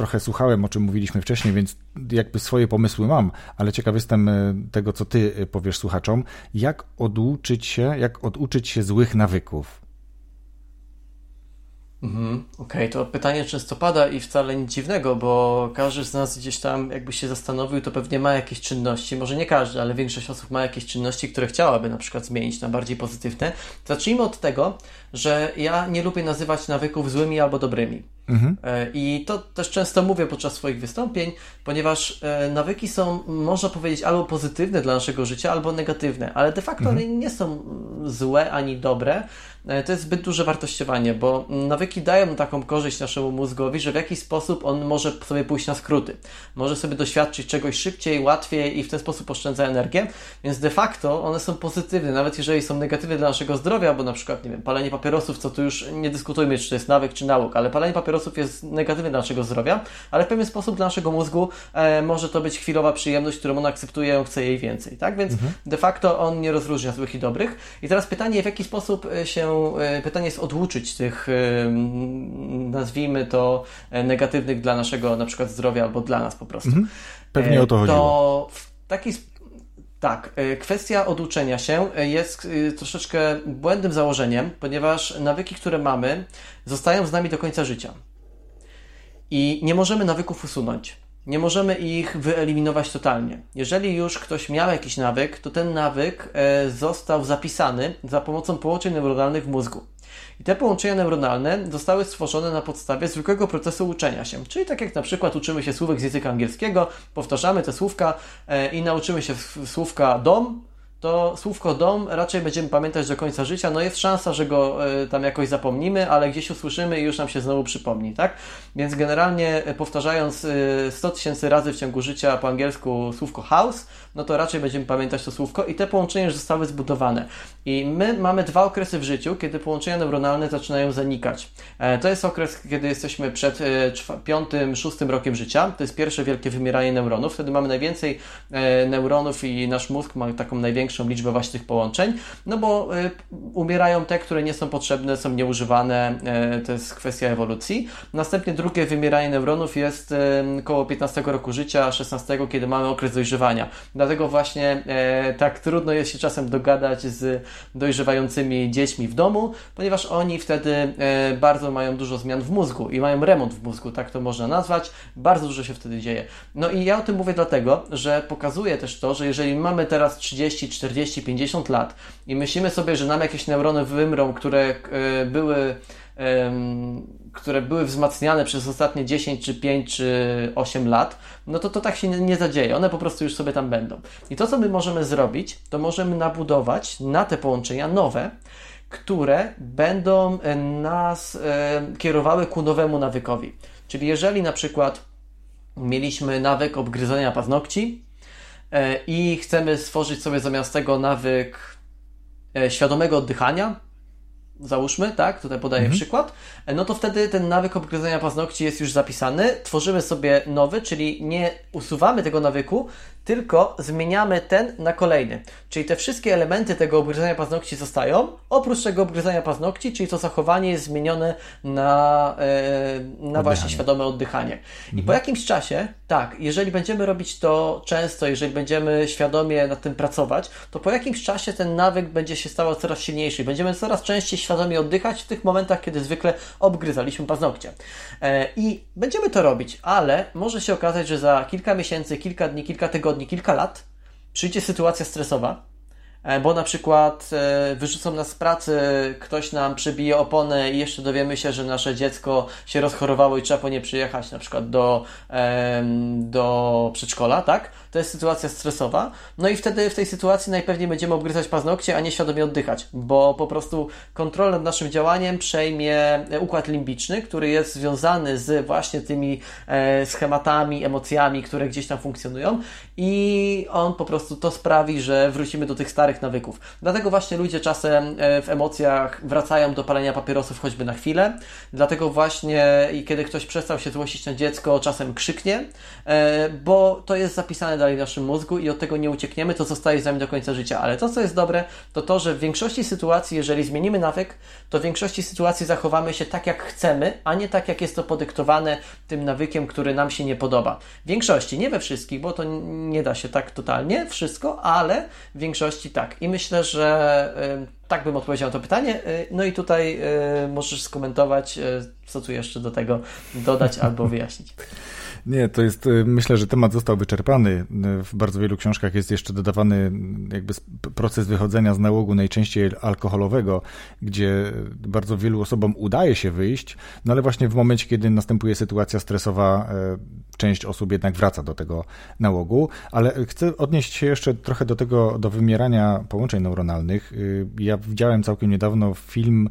trochę słuchałem, o czym mówiliśmy wcześniej, więc jakby swoje pomysły mam, ale ciekaw jestem e, tego, co ty e, powiesz słuchaczom. Jak oduczyć się, jak oduczyć się złych nawyków? Mhm, Okej, okay. to pytanie często pada i wcale nic dziwnego, bo każdy z nas gdzieś tam jakby się zastanowił, to pewnie ma jakieś czynności, może nie każdy, ale większość osób ma jakieś czynności, które chciałaby na przykład zmienić na bardziej pozytywne. Zacznijmy od tego, że ja nie lubię nazywać nawyków złymi albo dobrymi. Mhm. E, I to też często mówię podczas swoich wystąpień, ponieważ e, nawyki są, można powiedzieć, albo pozytywne dla naszego życia, albo negatywne, ale de facto mhm. one nie są złe ani dobre. E, to jest zbyt duże wartościowanie, bo nawyki dają taką korzyść naszemu mózgowi, że w jakiś sposób on może sobie pójść na skróty. Może sobie doświadczyć czegoś szybciej, łatwiej i w ten sposób oszczędza energię, więc de facto one są pozytywne, nawet jeżeli są negatywne dla naszego zdrowia, bo na przykład, nie wiem, palenie papierosów, co tu już nie dyskutujmy, czy to jest nawyk, czy nauk, ale palenie papierosów jest negatywne dla naszego zdrowia, ale w pewien sposób dla naszego mózgu e, może to być chwilowa przyjemność, którą on akceptuje, on chce jej więcej, tak? Więc mhm. de facto on nie rozróżnia złych i dobrych. I teraz pytanie, w jaki sposób e, się, e, pytanie jest odłuczyć tych, e, nazwijmy to, negatywnych dla naszego na przykład zdrowia albo dla nas po prostu. Mhm. Pewnie o to chodziło. To w taki sposób tak, kwestia oduczenia się jest troszeczkę błędnym założeniem, ponieważ nawyki, które mamy, zostają z nami do końca życia. I nie możemy nawyków usunąć. Nie możemy ich wyeliminować totalnie. Jeżeli już ktoś miał jakiś nawyk, to ten nawyk został zapisany za pomocą połączeń neuronalnych w mózgu. I te połączenia neuronalne zostały stworzone na podstawie zwykłego procesu uczenia się. Czyli tak jak na przykład uczymy się słówek z języka angielskiego, powtarzamy te słówka e, i nauczymy się słówka dom, to słówko dom raczej będziemy pamiętać do końca życia. No jest szansa, że go e, tam jakoś zapomnimy, ale gdzieś usłyszymy i już nam się znowu przypomni, tak? Więc generalnie e, powtarzając 100 e, tysięcy razy w ciągu życia po angielsku słówko house, no to raczej będziemy pamiętać to słówko i te połączenia już zostały zbudowane. I my mamy dwa okresy w życiu, kiedy połączenia neuronalne zaczynają zanikać. To jest okres, kiedy jesteśmy przed piątym, szóstym rokiem życia. To jest pierwsze wielkie wymieranie neuronów. Wtedy mamy najwięcej neuronów i nasz mózg ma taką największą większą liczbę właśnie tych połączeń, no bo umierają te, które nie są potrzebne, są nieużywane, to jest kwestia ewolucji. Następnie drugie wymieranie neuronów jest koło 15 roku życia, 16, kiedy mamy okres dojrzewania. Dlatego właśnie tak trudno jest się czasem dogadać z dojrzewającymi dziećmi w domu, ponieważ oni wtedy bardzo mają dużo zmian w mózgu i mają remont w mózgu, tak to można nazwać. Bardzo dużo się wtedy dzieje. No i ja o tym mówię dlatego, że pokazuje też to, że jeżeli mamy teraz 30, 40, 50 lat i myślimy sobie, że nam jakieś neurony wymrą, które e, były które były wzmacniane przez ostatnie 10 czy 5 czy 8 lat, no to to tak się nie, zadzieje. One po prostu już sobie tam będą. I to, co my możemy zrobić, to możemy nabudować na te połączenia nowe, które będą e, nas e, kierowały ku nowemu nawykowi. Czyli jeżeli na przykład mieliśmy nawyk obgryzania paznokci e, i chcemy stworzyć sobie zamiast tego nawyk świadomego oddychania, załóżmy, tak, tutaj podaję mhm. przykład, no to wtedy ten nawyk obgryzania paznokci jest już zapisany, tworzymy sobie nowy, czyli nie usuwamy tego nawyku, tylko zmieniamy ten na kolejny. Czyli te wszystkie elementy tego obgryzania paznokci zostają, oprócz tego obgryzania paznokci, czyli to zachowanie jest zmienione na, e, na właśnie świadome oddychanie. I mhm. po jakimś czasie, tak, jeżeli będziemy robić to często, jeżeli będziemy świadomie nad tym pracować, to po jakimś czasie ten nawyk będzie się stawał coraz silniejszy. Będziemy coraz częściej świadomie oddychać w tych momentach, kiedy zwykle obgryzaliśmy paznokcie. E, I będziemy to robić, ale może się okazać, że za kilka miesięcy, kilka dni, kilka tygodni, kilka lat przyjdzie sytuacja stresowa, bo na przykład e, wyrzucą nas z pracy, ktoś nam przebije oponę i jeszcze dowiemy się, że nasze dziecko się rozchorowało i trzeba po nie przyjechać na przykład do, do przedszkola, tak? to jest sytuacja stresowa. No i wtedy w tej sytuacji najpewniej będziemy obgryzać paznokcie, a nie świadomie oddychać, bo po prostu kontrolę nad naszym działaniem przejmie e, układ limbiczny, który jest związany z właśnie tymi e, schematami, emocjami, które gdzieś tam funkcjonują i on po prostu to sprawi, że wrócimy do tych starych nawyków. Dlatego właśnie ludzie czasem e, w emocjach wracają do palenia papierosów choćby na chwilę. Dlatego właśnie i kiedy ktoś przestał się złościć na dziecko, czasem krzyknie, bo to jest zapisane dalej w naszym mózgu i od tego nie uciekniemy, to zostaje z nami do końca życia. Ale to, co jest dobre, to to, że w większości sytuacji, jeżeli zmienimy nawyk, to w większości sytuacji zachowamy się tak, jak chcemy, a nie tak, jak jest to podyktowane tym nawykiem, który nam się nie podoba. W większości, nie we wszystkich, bo to nie da się tak totalnie wszystko, ale w większości tak. I myślę, że y, tak bym odpowiedział na to pytanie. Y, no i tutaj y, możesz skomentować, co tu jeszcze do tego dodać albo wyjaśnić. [laughs] Nie, to jest, y, myślę, że temat został wyczerpany. Y, w bardzo wielu książkach jest jeszcze dodawany y, jakby proces wychodzenia z nałogu, najczęściej alkoholowego, gdzie bardzo wielu osobom udaje się wyjść, no ale właśnie w momencie, kiedy następuje sytuacja stresowa, część osób jednak wraca do tego nałogu, ale chcę odnieść się jeszcze trochę do tego, do wymierania połączeń neuronalnych. Ja widziałem całkiem niedawno film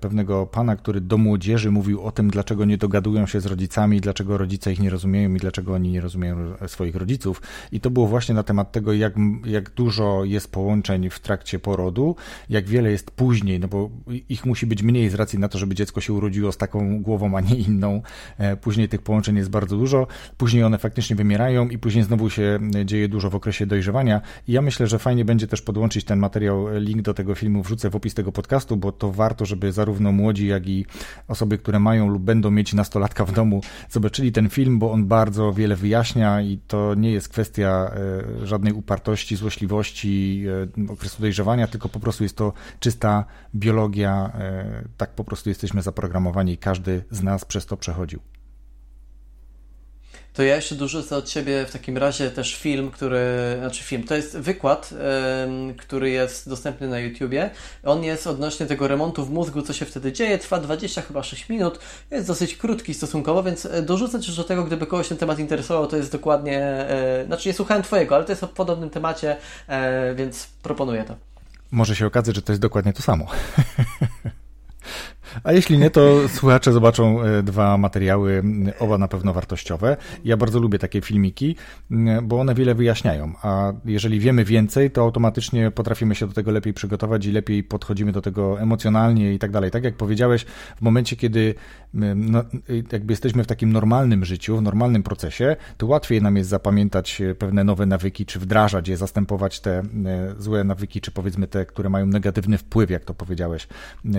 pewnego pana, który do młodzieży mówił o tym, dlaczego nie dogadują się z rodzicami, dlaczego rodzice ich nie rozumieją i dlaczego oni nie rozumieją swoich rodziców. I to było właśnie na temat tego, jak, jak dużo jest połączeń w trakcie porodu, jak wiele jest później, no bo ich musi być mniej z racji na to, żeby dziecko się urodziło z taką głową, a nie inną. E, później tych połączeń jest bardzo dużo, później one faktycznie wymierają i później znowu się dzieje dużo w okresie dojrzewania. I ja myślę, że fajnie będzie też podłączyć ten materiał, link do tego filmu wrzucę w opis tego podcastu, bo to warto, żeby żeby zarówno młodzi, jak i osoby, które mają lub będą mieć nastolatka w domu, zobaczyli ten film, bo on bardzo wiele wyjaśnia i to nie jest kwestia e, żadnej upartości, złośliwości, e, okresu dojrzewania, tylko po prostu jest to czysta biologia. E, tak po prostu jesteśmy zaprogramowani i każdy z nas przez to przechodził. To ja jeszcze dorzucę od Ciebie w takim razie też film, który, znaczy film, to jest wykład, który jest dostępny na YouTubie. On jest odnośnie tego remontu w mózgu, co się wtedy dzieje, trwa 20 chyba 6 minut, jest dosyć krótki stosunkowo, więc e, dorzucę też do tego, gdyby kogoś ten temat interesował, to jest dokładnie, e, znaczy nie słuchałem Twojego, ale to jest o podobnym temacie, e, więc proponuję to. Może się okazać, że to jest dokładnie to samo. [laughs] A jeśli nie, to słuchacze zobaczą e, dwa materiały, oba na pewno wartościowe. Ja bardzo lubię takie filmiki, bo one wiele wyjaśniają. A jeżeli wiemy więcej, to automatycznie potrafimy się do tego lepiej przygotować i lepiej podchodzimy do tego emocjonalnie i tak dalej. Tak jak powiedziałeś, w momencie, kiedy no, jakby jesteśmy w takim normalnym życiu, w normalnym procesie, to łatwiej nam jest zapamiętać e, pewne nowe nawyki, czy wdrażać je, zastępować te e, złe nawyki, czy powiedzmy te, które mają negatywny wpływ, jak to powiedziałeś,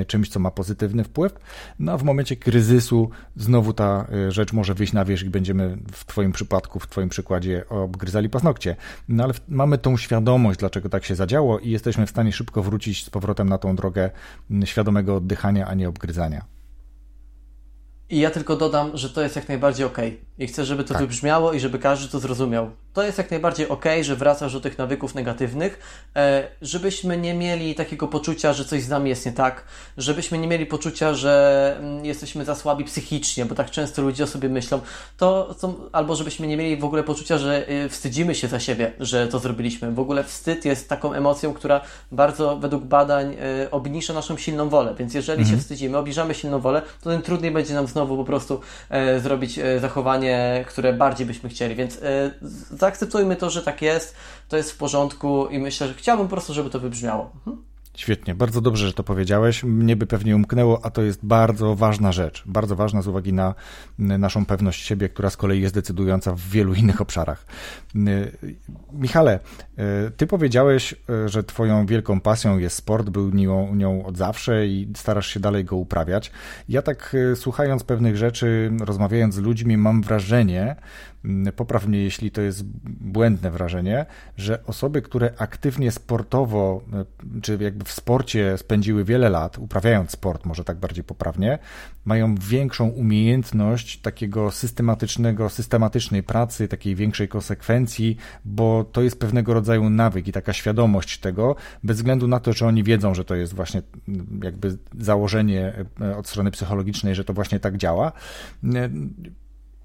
czymś, co ma pozytywny wpływ. No a w momencie kryzysu znowu ta e, rzecz może wyjść na wierzch i będziemy w Twoim przypadku, w Twoim przykładzie obgryzali paznokcie. No ale mamy tą świadomość, dlaczego tak się zadziało i jesteśmy w stanie szybko wrócić z powrotem na tą drogę świadomego oddychania, a nie obgryzania. I ja tylko dodam, że to jest jak najbardziej ok. I chcę, żeby to tak. wybrzmiało i żeby każdy to zrozumiał. To jest jak najbardziej ok, że wracasz do tych nawyków negatywnych, e, żebyśmy nie mieli takiego poczucia, że coś z nami jest nie tak, żebyśmy nie mieli poczucia, że mm, jesteśmy za słabi psychicznie, bo tak często ludzie o sobie myślą, to, to albo żebyśmy nie mieli w ogóle poczucia, że e, wstydzimy się za siebie, że to zrobiliśmy. W ogóle wstyd jest taką emocją, która bardzo według badań e, obniża naszą silną wolę, więc jeżeli mhm. się wstydzimy, obniżamy silną wolę, to tym trudniej będzie nam znowu po prostu zrobić zachowanie, które bardziej byśmy chcieli, więc zaakceptujmy to, że tak jest, to jest w porządku i myślę, że chciałbym po prostu, żeby to wybrzmiało. Mhm. Świetnie, bardzo dobrze, że to powiedziałeś. Mnie by pewnie umknęło, a to jest bardzo ważna rzecz. Bardzo ważna z uwagi na naszą pewność siebie, która z kolei jest decydująca w wielu innych obszarach. Michale, ty powiedziałeś, że twoją wielką pasją jest sport, był nią, nią od zawsze i starasz się dalej go uprawiać. Ja tak słuchając pewnych rzeczy, rozmawiając z ludźmi, mam wrażenie, popraw mnie, jeśli to jest błędne wrażenie, że osoby, które aktywnie sportowo, e, czy jakby w sporcie spędziły wiele lat, uprawiając sport, może tak bardziej poprawnie, mają większą umiejętność takiego systematycznego, systematycznej pracy, takiej większej konsekwencji, bo to jest pewnego rodzaju nawyk i taka świadomość tego, bez względu na to, czy oni wiedzą, że to jest właśnie mm, jakby założenie e, od strony psychologicznej, że to właśnie tak działa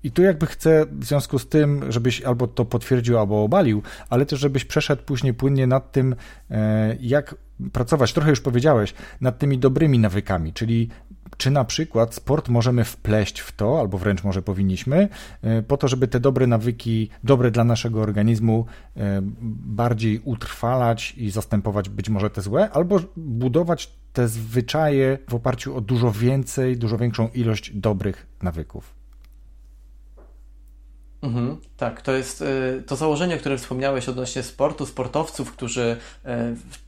i tu jakby chcę w związku z tym, żebyś albo to potwierdził, albo obalił, ale też żebyś przeszedł później płynnie nad tym, e, jak pracować, trochę już powiedziałeś, nad tymi dobrymi nawykami, czyli czy na przykład sport możemy wpleść w to, albo wręcz może powinniśmy, e, po to, żeby te dobre nawyki, dobre dla naszego organizmu, e, bardziej utrwalać i zastępować być może te złe, albo budować te zwyczaje w oparciu o dużo więcej, dużo większą ilość dobrych nawyków. Mhm, tak, to jest y, to założenie, o którym wspomniałeś odnośnie sportu, sportowców, którzy y,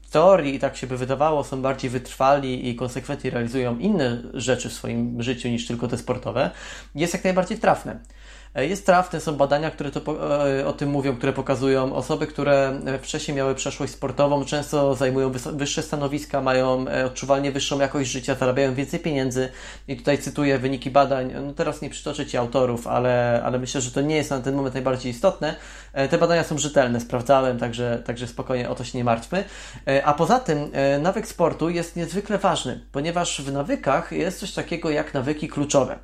w teorii, i tak się by wydawało, są bardziej wytrwali i konsekwentnie realizują inne rzeczy w swoim życiu niż tylko te sportowe, jest jak najbardziej trafne. E, jest trafne, są badania, które to, e, o tym mówią, które pokazują osoby, które e, wcześniej miały przeszłość sportową, często zajmują wyższe stanowiska, mają odczuwalnie wyższą jakość życia, zarabiają więcej pieniędzy. I tutaj cytuję wyniki badań. No teraz nie przytoczę Ci autorów, ale, ale myślę, że to nie jest na ten moment najbardziej istotne. Te badania są rzetelne, sprawdzałem, także, także spokojnie o to się nie martwmy. A poza tym nawyk sportu jest niezwykle ważny, ponieważ w nawykach jest coś takiego jak nawyki kluczowe.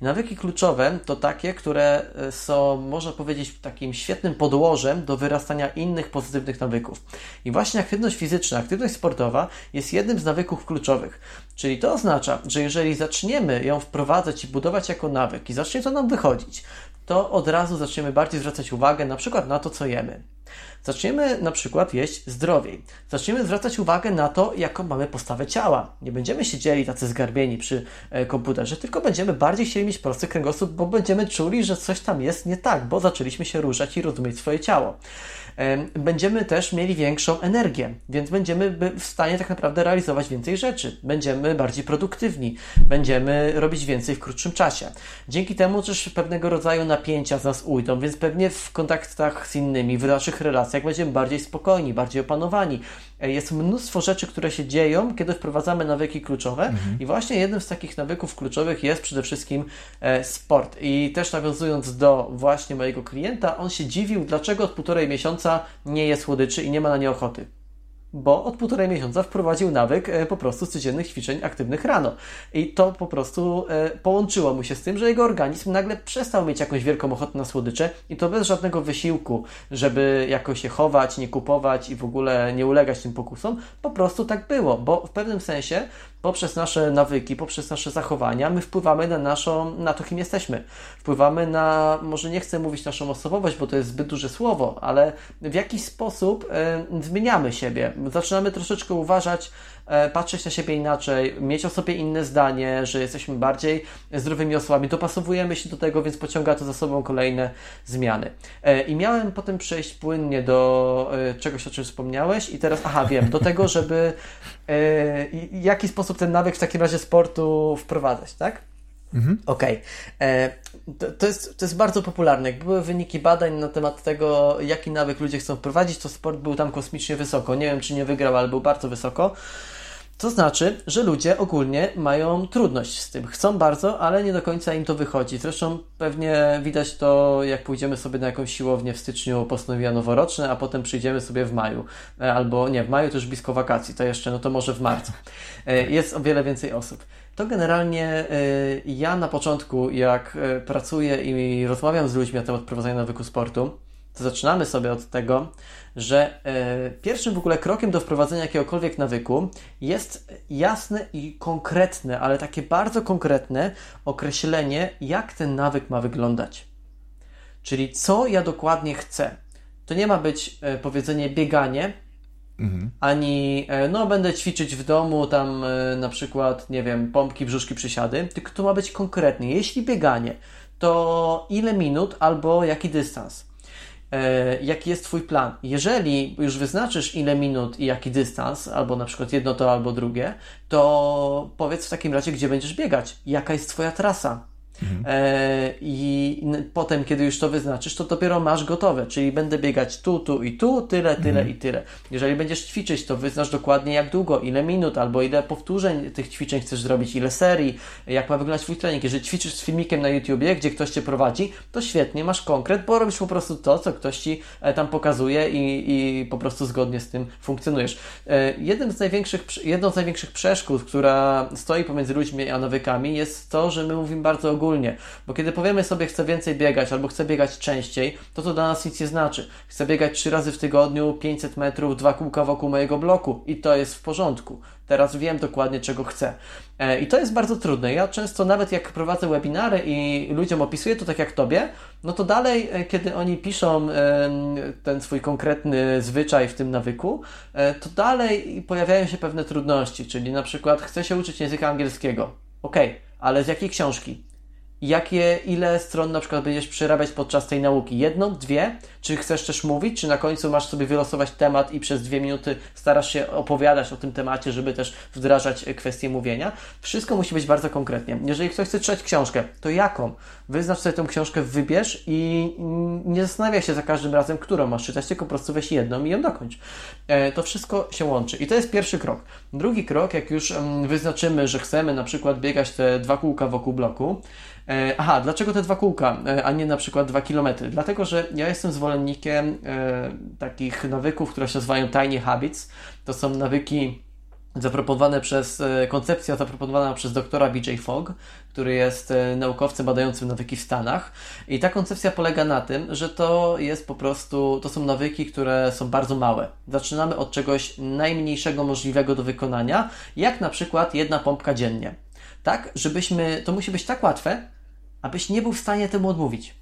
Nawyki kluczowe to takie, które są, można powiedzieć, takim świetnym podłożem do wyrastania innych pozytywnych nawyków. I właśnie aktywność fizyczna, aktywność sportowa jest jednym z nawyków kluczowych. Czyli to oznacza, że jeżeli zaczniemy ją wprowadzać i budować jako nawyk i zacznie to nam wychodzić, to od razu zaczniemy bardziej zwracać uwagę na przykład na to, co jemy. Zaczniemy na przykład jeść zdrowiej. Zaczniemy zwracać uwagę na to, jaką mamy postawę ciała. Nie będziemy siedzieli tacy zgarbieni przy e, komputerze, tylko będziemy bardziej chcieli mieć prosty kręgosłup, bo będziemy czuli, że coś tam jest nie tak, bo zaczęliśmy się ruszać i rozumieć swoje ciało będziemy też mieli większą energię, więc będziemy w stanie tak naprawdę realizować więcej rzeczy. Będziemy bardziej produktywni, będziemy robić więcej w krótszym czasie. Dzięki temu też pewnego rodzaju napięcia z nas ujdą, więc pewnie w kontaktach z innymi, w naszych relacjach będziemy bardziej spokojni, bardziej opanowani. E, jest mnóstwo rzeczy, które się dzieją, kiedy wprowadzamy nawyki kluczowe mhm. i właśnie jednym z takich nawyków kluczowych jest przede wszystkim e, sport. I też nawiązując do właśnie mojego klienta, on się dziwił, dlaczego od półtorej miesiąca nie je słodyczy i nie ma na nie ochoty bo od półtorej miesiąca wprowadził nawyk e, po prostu codziennych ćwiczeń aktywnych rano. I to po prostu e, połączyło mu się z tym, że jego organizm nagle przestał mieć jakąś wielką ochotę na słodycze i to bez żadnego wysiłku, żeby jakoś się chować, nie kupować i w ogóle nie ulegać tym pokusom. Po prostu tak było, bo w pewnym sensie poprzez nasze nawyki, poprzez nasze zachowania, my wpływamy na naszą, na to, kim jesteśmy. Wpływamy na, może nie chcę mówić naszą osobowość, bo to jest zbyt duże słowo, ale w jakiś sposób y, zmieniamy siebie. Zaczynamy troszeczkę uważać, patrzeć na siebie inaczej, mieć o sobie inne zdanie, że jesteśmy bardziej zdrowymi osobami. Dopasowujemy się do tego, więc pociąga to za sobą kolejne zmiany. Y, I miałem potem przejść płynnie do czegoś, o czym wspomniałeś i teraz, aha, wiem, do tego, żeby w jaki sposób ten nawyk w takim razie sportu wprowadzać, tak? Mhm. Okej. Okay. To, to, jest, to jest bardzo popularne. Jak były wyniki badań na temat tego, jaki nawyk ludzie chcą wprowadzić, to sport był tam kosmicznie wysoko. Nie wiem, czy nie wygrał, ale był bardzo wysoko. To znaczy, że ludzie ogólnie mają trudność z tym. Chcą bardzo, ale nie do końca im to wychodzi. Zresztą pewnie widać to, jak pójdziemy sobie na jakąś siłownię w styczniu, postanowienia noworoczne, a potem przyjdziemy sobie w maju. E, albo nie, w maju to już blisko wakacji, to jeszcze, no to może w marcu. E, jest o wiele więcej osób. To generalnie e, ja na początku, jak pracuję i rozmawiam z ludźmi na temat prowadzenia nawyku sportu, to zaczynamy sobie od tego, że e, pierwszym w ogóle krokiem do wprowadzenia jakiegokolwiek nawyku jest jasne i konkretne, ale takie bardzo konkretne określenie, jak ten nawyk ma wyglądać. Czyli co ja dokładnie chcę. To nie ma być e, powiedzenie bieganie, mhm. ani e, no będę ćwiczyć w domu, tam na przykład, nie wiem, pompki, brzuszki, przysiady, tylko to ma być konkretnie. Jeśli bieganie, to ile minut albo jaki dystans jaki jest Twój plan. Jeżeli już wyznaczysz ile minut i jaki dystans, albo na przykład jedno to, albo drugie, to powiedz w takim razie, gdzie będziesz biegać, jaka jest Twoja trasa. Mhm. E, I potem, kiedy już to wyznaczysz, to dopiero masz gotowe, czyli będę biegać tu, tu i tu, tyle, tyle mhm. i tyle. Jeżeli będziesz ćwiczyć, to wyznasz dokładnie jak długo, ile minut, albo ile powtórzeń tych ćwiczeń chcesz zrobić, ile serii, jak ma wyglądać Twój trening. Jeżeli ćwiczysz z filmikiem na YouTubie, gdzie ktoś Cię prowadzi, to świetnie, masz konkret, bo robisz po prostu to, co ktoś Ci e, tam pokazuje i, i po prostu zgodnie z tym funkcjonujesz. E, jednym z największych, jedną z największych przeszkód, która stoi pomiędzy ludźmi a nawykami, jest to, że my mówimy bardzo ogólnie ogólnie. Bo kiedy powiemy sobie, chcę więcej biegać albo chcę biegać częściej, to to dla nas nic nie znaczy. Chcę biegać trzy razy w tygodniu, 500 metrów, dwa kółka wokół mojego bloku i to jest w porządku. Teraz wiem dokładnie, czego chcę. E, I to jest bardzo trudne. Ja często nawet jak prowadzę webinary i ludziom opisuję to tak jak tobie, no to dalej, e, kiedy oni piszą ten swój konkretny zwyczaj w tym nawyku, e, to dalej pojawiają się pewne trudności, czyli na przykład chcę się uczyć języka angielskiego. Ok, ale z jakiej książki? Jakie, ile stron na przykład będziesz przerabiać podczas tej nauki? Jedną, dwie? Czy chcesz też mówić, czy na końcu masz sobie wylosować temat i przez dwie minuty starasz się opowiadać o tym temacie, żeby też wdrażać kwestię mówienia? Wszystko musi być bardzo konkretnie. Jeżeli ktoś chce czytać książkę, to jaką? Wyznacz sobie tę książkę, wybierz i nie zastanawiaj się za każdym razem, którą masz czytać, tylko po prostu weź jedną i ją dokończ. E, to wszystko się łączy. I to jest pierwszy krok. Drugi krok, jak już wyznaczymy, że chcemy na przykład biegać te dwa kółka wokół bloku, aha, dlaczego te dwa kółka, e, a nie na przykład dwa kilometry? Dlatego, że ja jestem zwolennikiem e, takich nawyków, które się nazywają tiny habits. To są nawyki zaproponowane przez, koncepcja zaproponowana przez doktora BJ Fogg, który jest naukowcem badającym nawyki w Stanach. I ta koncepcja polega na tym, że to jest po prostu, to są nawyki, które są bardzo małe. Zaczynamy od czegoś najmniejszego możliwego do wykonania, jak na przykład jedna pompka dziennie. Tak, żebyśmy, to musi być tak łatwe, abyś nie był w stanie temu odmówić.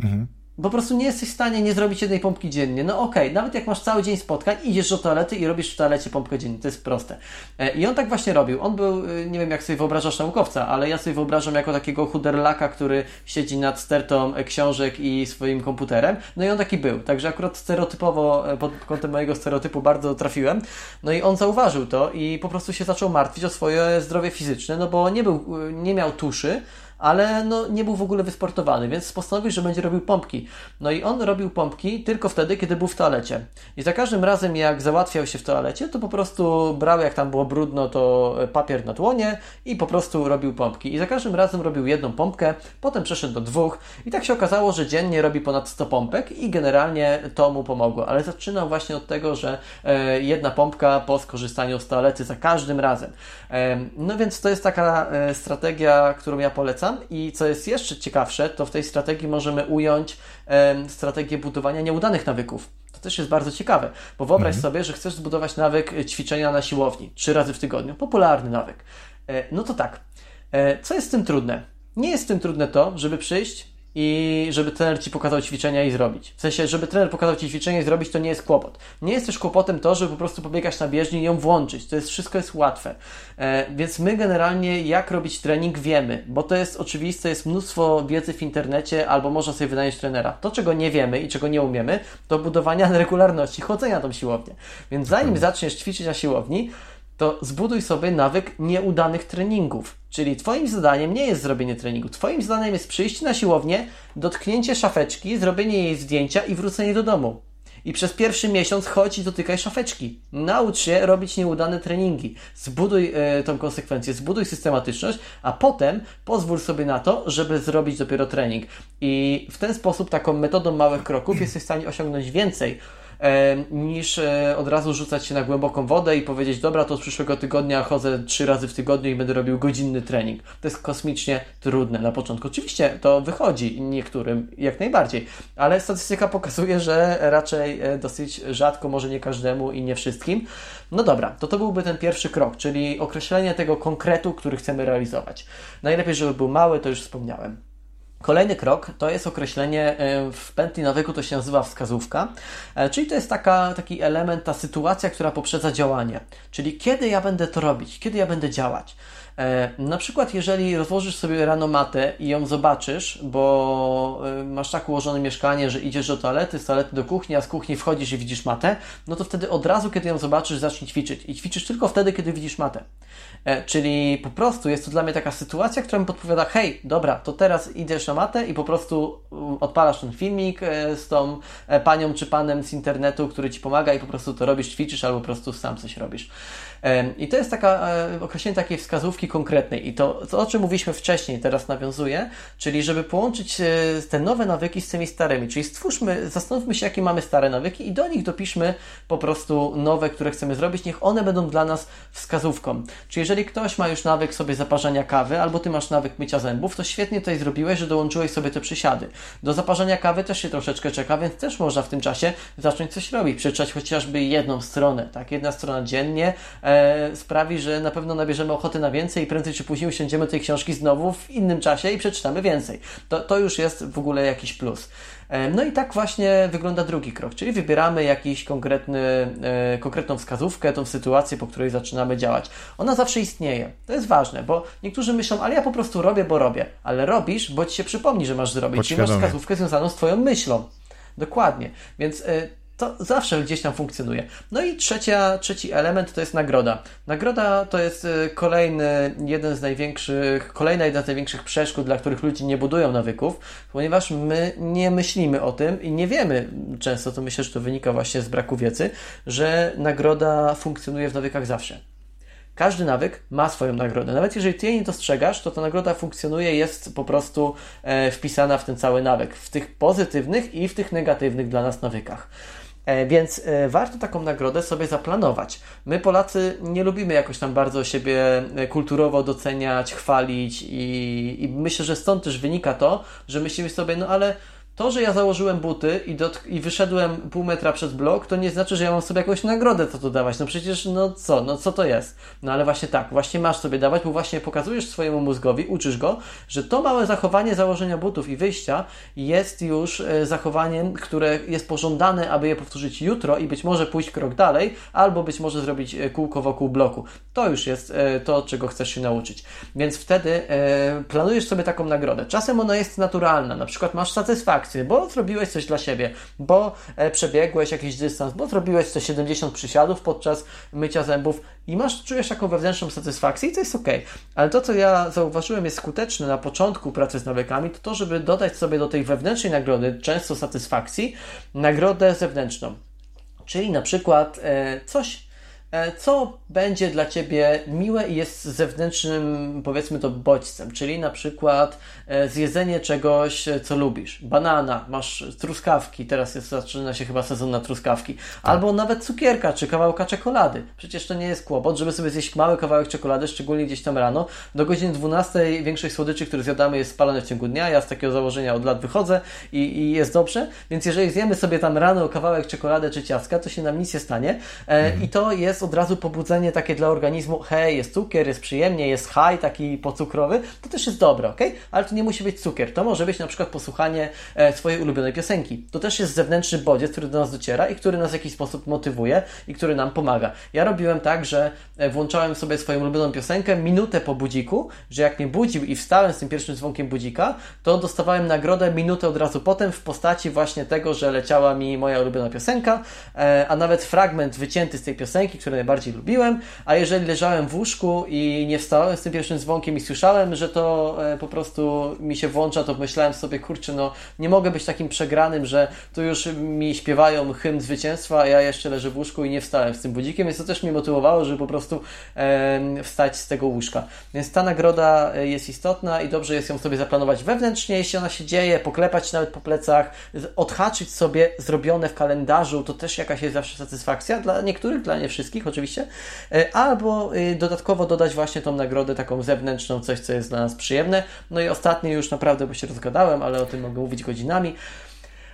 Mhm. Po prostu nie jesteś w stanie nie zrobić jednej pompki dziennie. No okej, okay, nawet jak masz cały dzień spotkań, idziesz do toalety i robisz w toalecie pompkę dziennie. To jest proste. E, I on tak właśnie robił. On był, e, nie wiem jak sobie wyobrażasz naukowca, ale ja sobie wyobrażam jako takiego chuderlaka, który siedzi nad stertą e, książek i swoim komputerem. No i on taki był. Także akurat stereotypowo, pod kątem mojego stereotypu bardzo trafiłem. No i on zauważył to i po prostu się zaczął martwić o swoje zdrowie fizyczne, no bo nie był, nie miał tuszy, ale no, nie był w ogóle wysportowany, więc postanowił, że będzie robił pompki. No i on robił pompki tylko wtedy, kiedy był w toalecie. I za każdym razem, jak załatwiał się w toalecie, to po prostu brał, jak tam było brudno, to papier na dłonie i po prostu robił pompki. I za każdym razem robił jedną pompkę, potem przeszedł do dwóch i tak się okazało, że dziennie robi ponad 100 pompek i generalnie to mu pomogło. Ale zaczynał właśnie od tego, że e, jedna pompka po skorzystaniu z toalety za każdym razem. E, no więc to jest taka e, strategia, którą ja polecam i co jest jeszcze ciekawsze, to w tej strategii możemy ująć e, strategię budowania nieudanych nawyków. To też jest bardzo ciekawe, bo wyobraź mhm. sobie, że chcesz zbudować nawyk ćwiczenia na siłowni trzy razy w tygodniu. Popularny nawyk. E, no to tak. E, co jest z tym trudne? Nie jest z tym trudne to, żeby przyjść, i żeby trener ci pokazał ćwiczenia i zrobić. W sensie, żeby trener pokazał ci ćwiczenia i zrobić, to nie jest kłopot. Nie jest też kłopotem to, żeby po prostu pobiegać na bieżni i ją włączyć. To jest wszystko jest łatwe. E, więc my generalnie jak robić trening wiemy, bo to jest oczywiste, jest mnóstwo wiedzy w internecie, albo można sobie wynająć trenera. To, czego nie wiemy i czego nie umiemy, to budowania [laughs] regularności chodzenia na tą siłownię. Więc zanim zaczniesz ćwiczyć na siłowni, to zbuduj sobie nawyk nieudanych treningów. Czyli Twoim zadaniem nie jest zrobienie treningu. Twoim zadaniem jest przyjść na siłownię, dotknięcie szafeczki, zrobienie jej zdjęcia i wrócenie do domu. I przez pierwszy miesiąc chodź i dotykaj szafeczki. Naucz się robić nieudane treningi. Zbuduj e, tą konsekwencję, zbuduj systematyczność, a potem pozwól sobie na to, żeby zrobić dopiero trening. I w ten sposób, taką metodą małych kroków, jesteś w stanie osiągnąć więcej niż e, od razu rzucać się na głęboką wodę i powiedzieć, dobra, to od przyszłego tygodnia chodzę trzy razy w tygodniu i będę robił godzinny trening. To jest kosmicznie trudne na początku. Oczywiście to wychodzi niektórym jak najbardziej, ale statystyka pokazuje, że raczej e, dosyć rzadko, może nie każdemu i nie wszystkim. No dobra, to to byłby ten pierwszy krok, czyli określenie tego konkretu, który chcemy realizować. Najlepiej, żeby był mały, to już wspomniałem. Kolejny krok to jest określenie, e, w pętli nawyku to się nazywa wskazówka, e, czyli to jest taka, taki element, ta sytuacja, która poprzedza działanie. Czyli kiedy ja będę to robić, kiedy ja będę działać. E, na przykład, jeżeli rozłożysz sobie rano matę i ją zobaczysz, bo masz tak ułożone mieszkanie, że idziesz do toalety, z toalety do kuchni, a z kuchni wchodzisz i widzisz matę, no to wtedy od razu, kiedy ją zobaczysz, zacznij ćwiczyć. I ćwiczysz tylko wtedy, kiedy widzisz matę. E, czyli po prostu jest to dla mnie taka sytuacja, która mi podpowiada, hej, dobra, to teraz idziesz na matę i po prostu mm, odpalasz ten filmik e, z tą e, panią czy panem z internetu, który ci pomaga i po prostu to robisz, ćwiczysz albo po prostu sam coś robisz. I to jest taka określenie takiej wskazówki konkretnej. I to, to, o czym mówiliśmy wcześniej, teraz nawiązuje, czyli żeby połączyć te nowe nawyki z tymi starymi. Czyli stwórzmy, zastanówmy się, jakie mamy stare nawyki i do nich dopiszmy po prostu nowe, które chcemy zrobić. Niech one będą dla nas wskazówką. Czyli jeżeli ktoś ma już nawyk sobie zaparzania kawy, albo ty masz nawyk mycia zębów, to świetnie tutaj zrobiłeś, że dołączyłeś sobie te przysiady. Do zaparzania kawy też się troszeczkę czeka, więc też można w tym czasie zacząć coś robić, przeczytać chociażby jedną stronę, tak? Jedna strona dziennie e, sprawi, że na pewno nabierzemy ochoty na więcej i prędzej czy później usiądziemy tej książki znowu w innym czasie i przeczytamy więcej. To, to już jest w ogóle jakiś plus. E, no i tak właśnie wygląda drugi krok, czyli wybieramy jakiś konkretny, e, konkretną wskazówkę, tą sytuację, po której zaczynamy działać. Ona zawsze istnieje. To jest ważne, bo niektórzy myślą, ale ja po prostu robię, bo robię. Ale robisz, bo ci się przypomni, że masz zrobić. Czyli masz wskazówkę związaną z Twoją myślą. Dokładnie. Więc e, to zawsze gdzieś tam funkcjonuje. No i trzecia, trzeci element to jest nagroda. Nagroda to jest y, kolejny, jeden z największych, kolejna jedna z największych przeszkód, dla których ludzie nie budują nawyków, ponieważ my nie myślimy o tym i nie wiemy często, to myślę, że to wynika właśnie z braku wiedzy, że nagroda funkcjonuje w nawykach zawsze. Każdy nawyk ma swoją nagrodę. Nawet jeżeli ty jej nie dostrzegasz, to ta nagroda funkcjonuje, jest po prostu e, wpisana w ten cały nawyk. W tych pozytywnych i w tych negatywnych dla nas nawykach. E, więc e, warto taką nagrodę sobie zaplanować. My Polacy nie lubimy jakoś tam bardzo siebie e, kulturowo doceniać, chwalić i, i myślę, że stąd też wynika to, że myślimy sobie, no ale to, że ja założyłem buty i, i wyszedłem pół metra przed blok, to nie znaczy, że ja mam sobie jakąś nagrodę za to dawać. No przecież, no co, no co to jest? No ale właśnie tak, właśnie masz sobie dawać, bo właśnie pokazujesz swojemu mózgowi, uczysz go, że to małe zachowanie założenia butów i wyjścia jest już e, zachowaniem, które jest pożądane, aby je powtórzyć jutro i być może pójść krok dalej, albo być może zrobić e, kółko wokół bloku. To już jest e, to, czego chcesz się nauczyć. Więc wtedy planujesz sobie taką nagrodę. Czasem ona jest naturalna, na przykład masz satysfakcję, bo zrobiłeś coś dla siebie, bo e, przebiegłeś jakiś dystans, bo zrobiłeś 170 przysiadów podczas mycia zębów i masz, czujesz taką wewnętrzną satysfakcję i to jest ok. Ale to, co ja zauważyłem jest skuteczne na początku pracy z nawykami, to to, żeby dodać sobie do tej wewnętrznej nagrody, często satysfakcji, nagrodę zewnętrzną. Czyli na przykład e, coś E, co będzie dla Ciebie miłe i jest zewnętrznym, powiedzmy to, bodźcem, czyli na przykład zjedzenie czegoś, e, co lubisz. Banana, masz truskawki, teraz jest, zaczyna się chyba sezon na truskawki, tak. albo nawet cukierka, czy kawałka czekolady. Przecież to nie jest kłopot, żeby sobie zjeść mały kawałek czekolady, szczególnie gdzieś tam rano. Do godziny 12 większość słodyczy, które zjadamy jest spalone w ciągu dnia. Ja z takiego założenia od lat wychodzę i, i jest dobrze, więc jeżeli zjemy sobie tam rano kawałek czekolady czy ciastka, to się nam nic nie stanie mhm. i to jest jest od razu pobudzenie takie dla organizmu, hej, jest cukier, jest przyjemnie, jest high, taki pocukrowy, to też jest dobre, ok? Ale to nie musi być cukier. To może być na przykład posłuchanie e, swojej ulubionej piosenki. To też jest zewnętrzny bodziec, który do nas dociera i który nas w jakiś sposób motywuje i który nam pomaga. Ja robiłem tak, że e, włączałem sobie swoją ulubioną piosenkę minutę po budziku, że jak mnie budził i wstałem z tym pierwszym dzwonkiem budzika, to dostawałem nagrodę minutę od razu potem w postaci właśnie tego, że leciała mi moja ulubiona piosenka, e, a nawet fragment wycięty z tej piosenki, które najbardziej lubiłem, a jeżeli leżałem w łóżku i nie wstałem z tym pierwszym dzwonkiem i słyszałem, że to po prostu mi się włącza, to myślałem sobie, kurczę, no nie mogę być takim przegranym, że tu już mi śpiewają hymn zwycięstwa, a ja jeszcze leżę w łóżku i nie wstałem z tym budzikiem, więc to też mnie motywowało, żeby po prostu e, wstać z tego łóżka. Więc ta nagroda e, jest istotna i dobrze jest ją sobie zaplanować wewnętrznie, jeśli ona się dzieje, poklepać nawet po plecach, odhaczyć sobie zrobione w kalendarzu, to też jakaś jest zawsze satysfakcja, dla niektórych, dla nie wszystkich oczywiście, e, albo y, dodatkowo dodać właśnie tą nagrodę taką zewnętrzną, coś co jest dla nas przyjemne. No i ostatnie już naprawdę, bo się rozgadałem, ale o tym mogę mówić godzinami.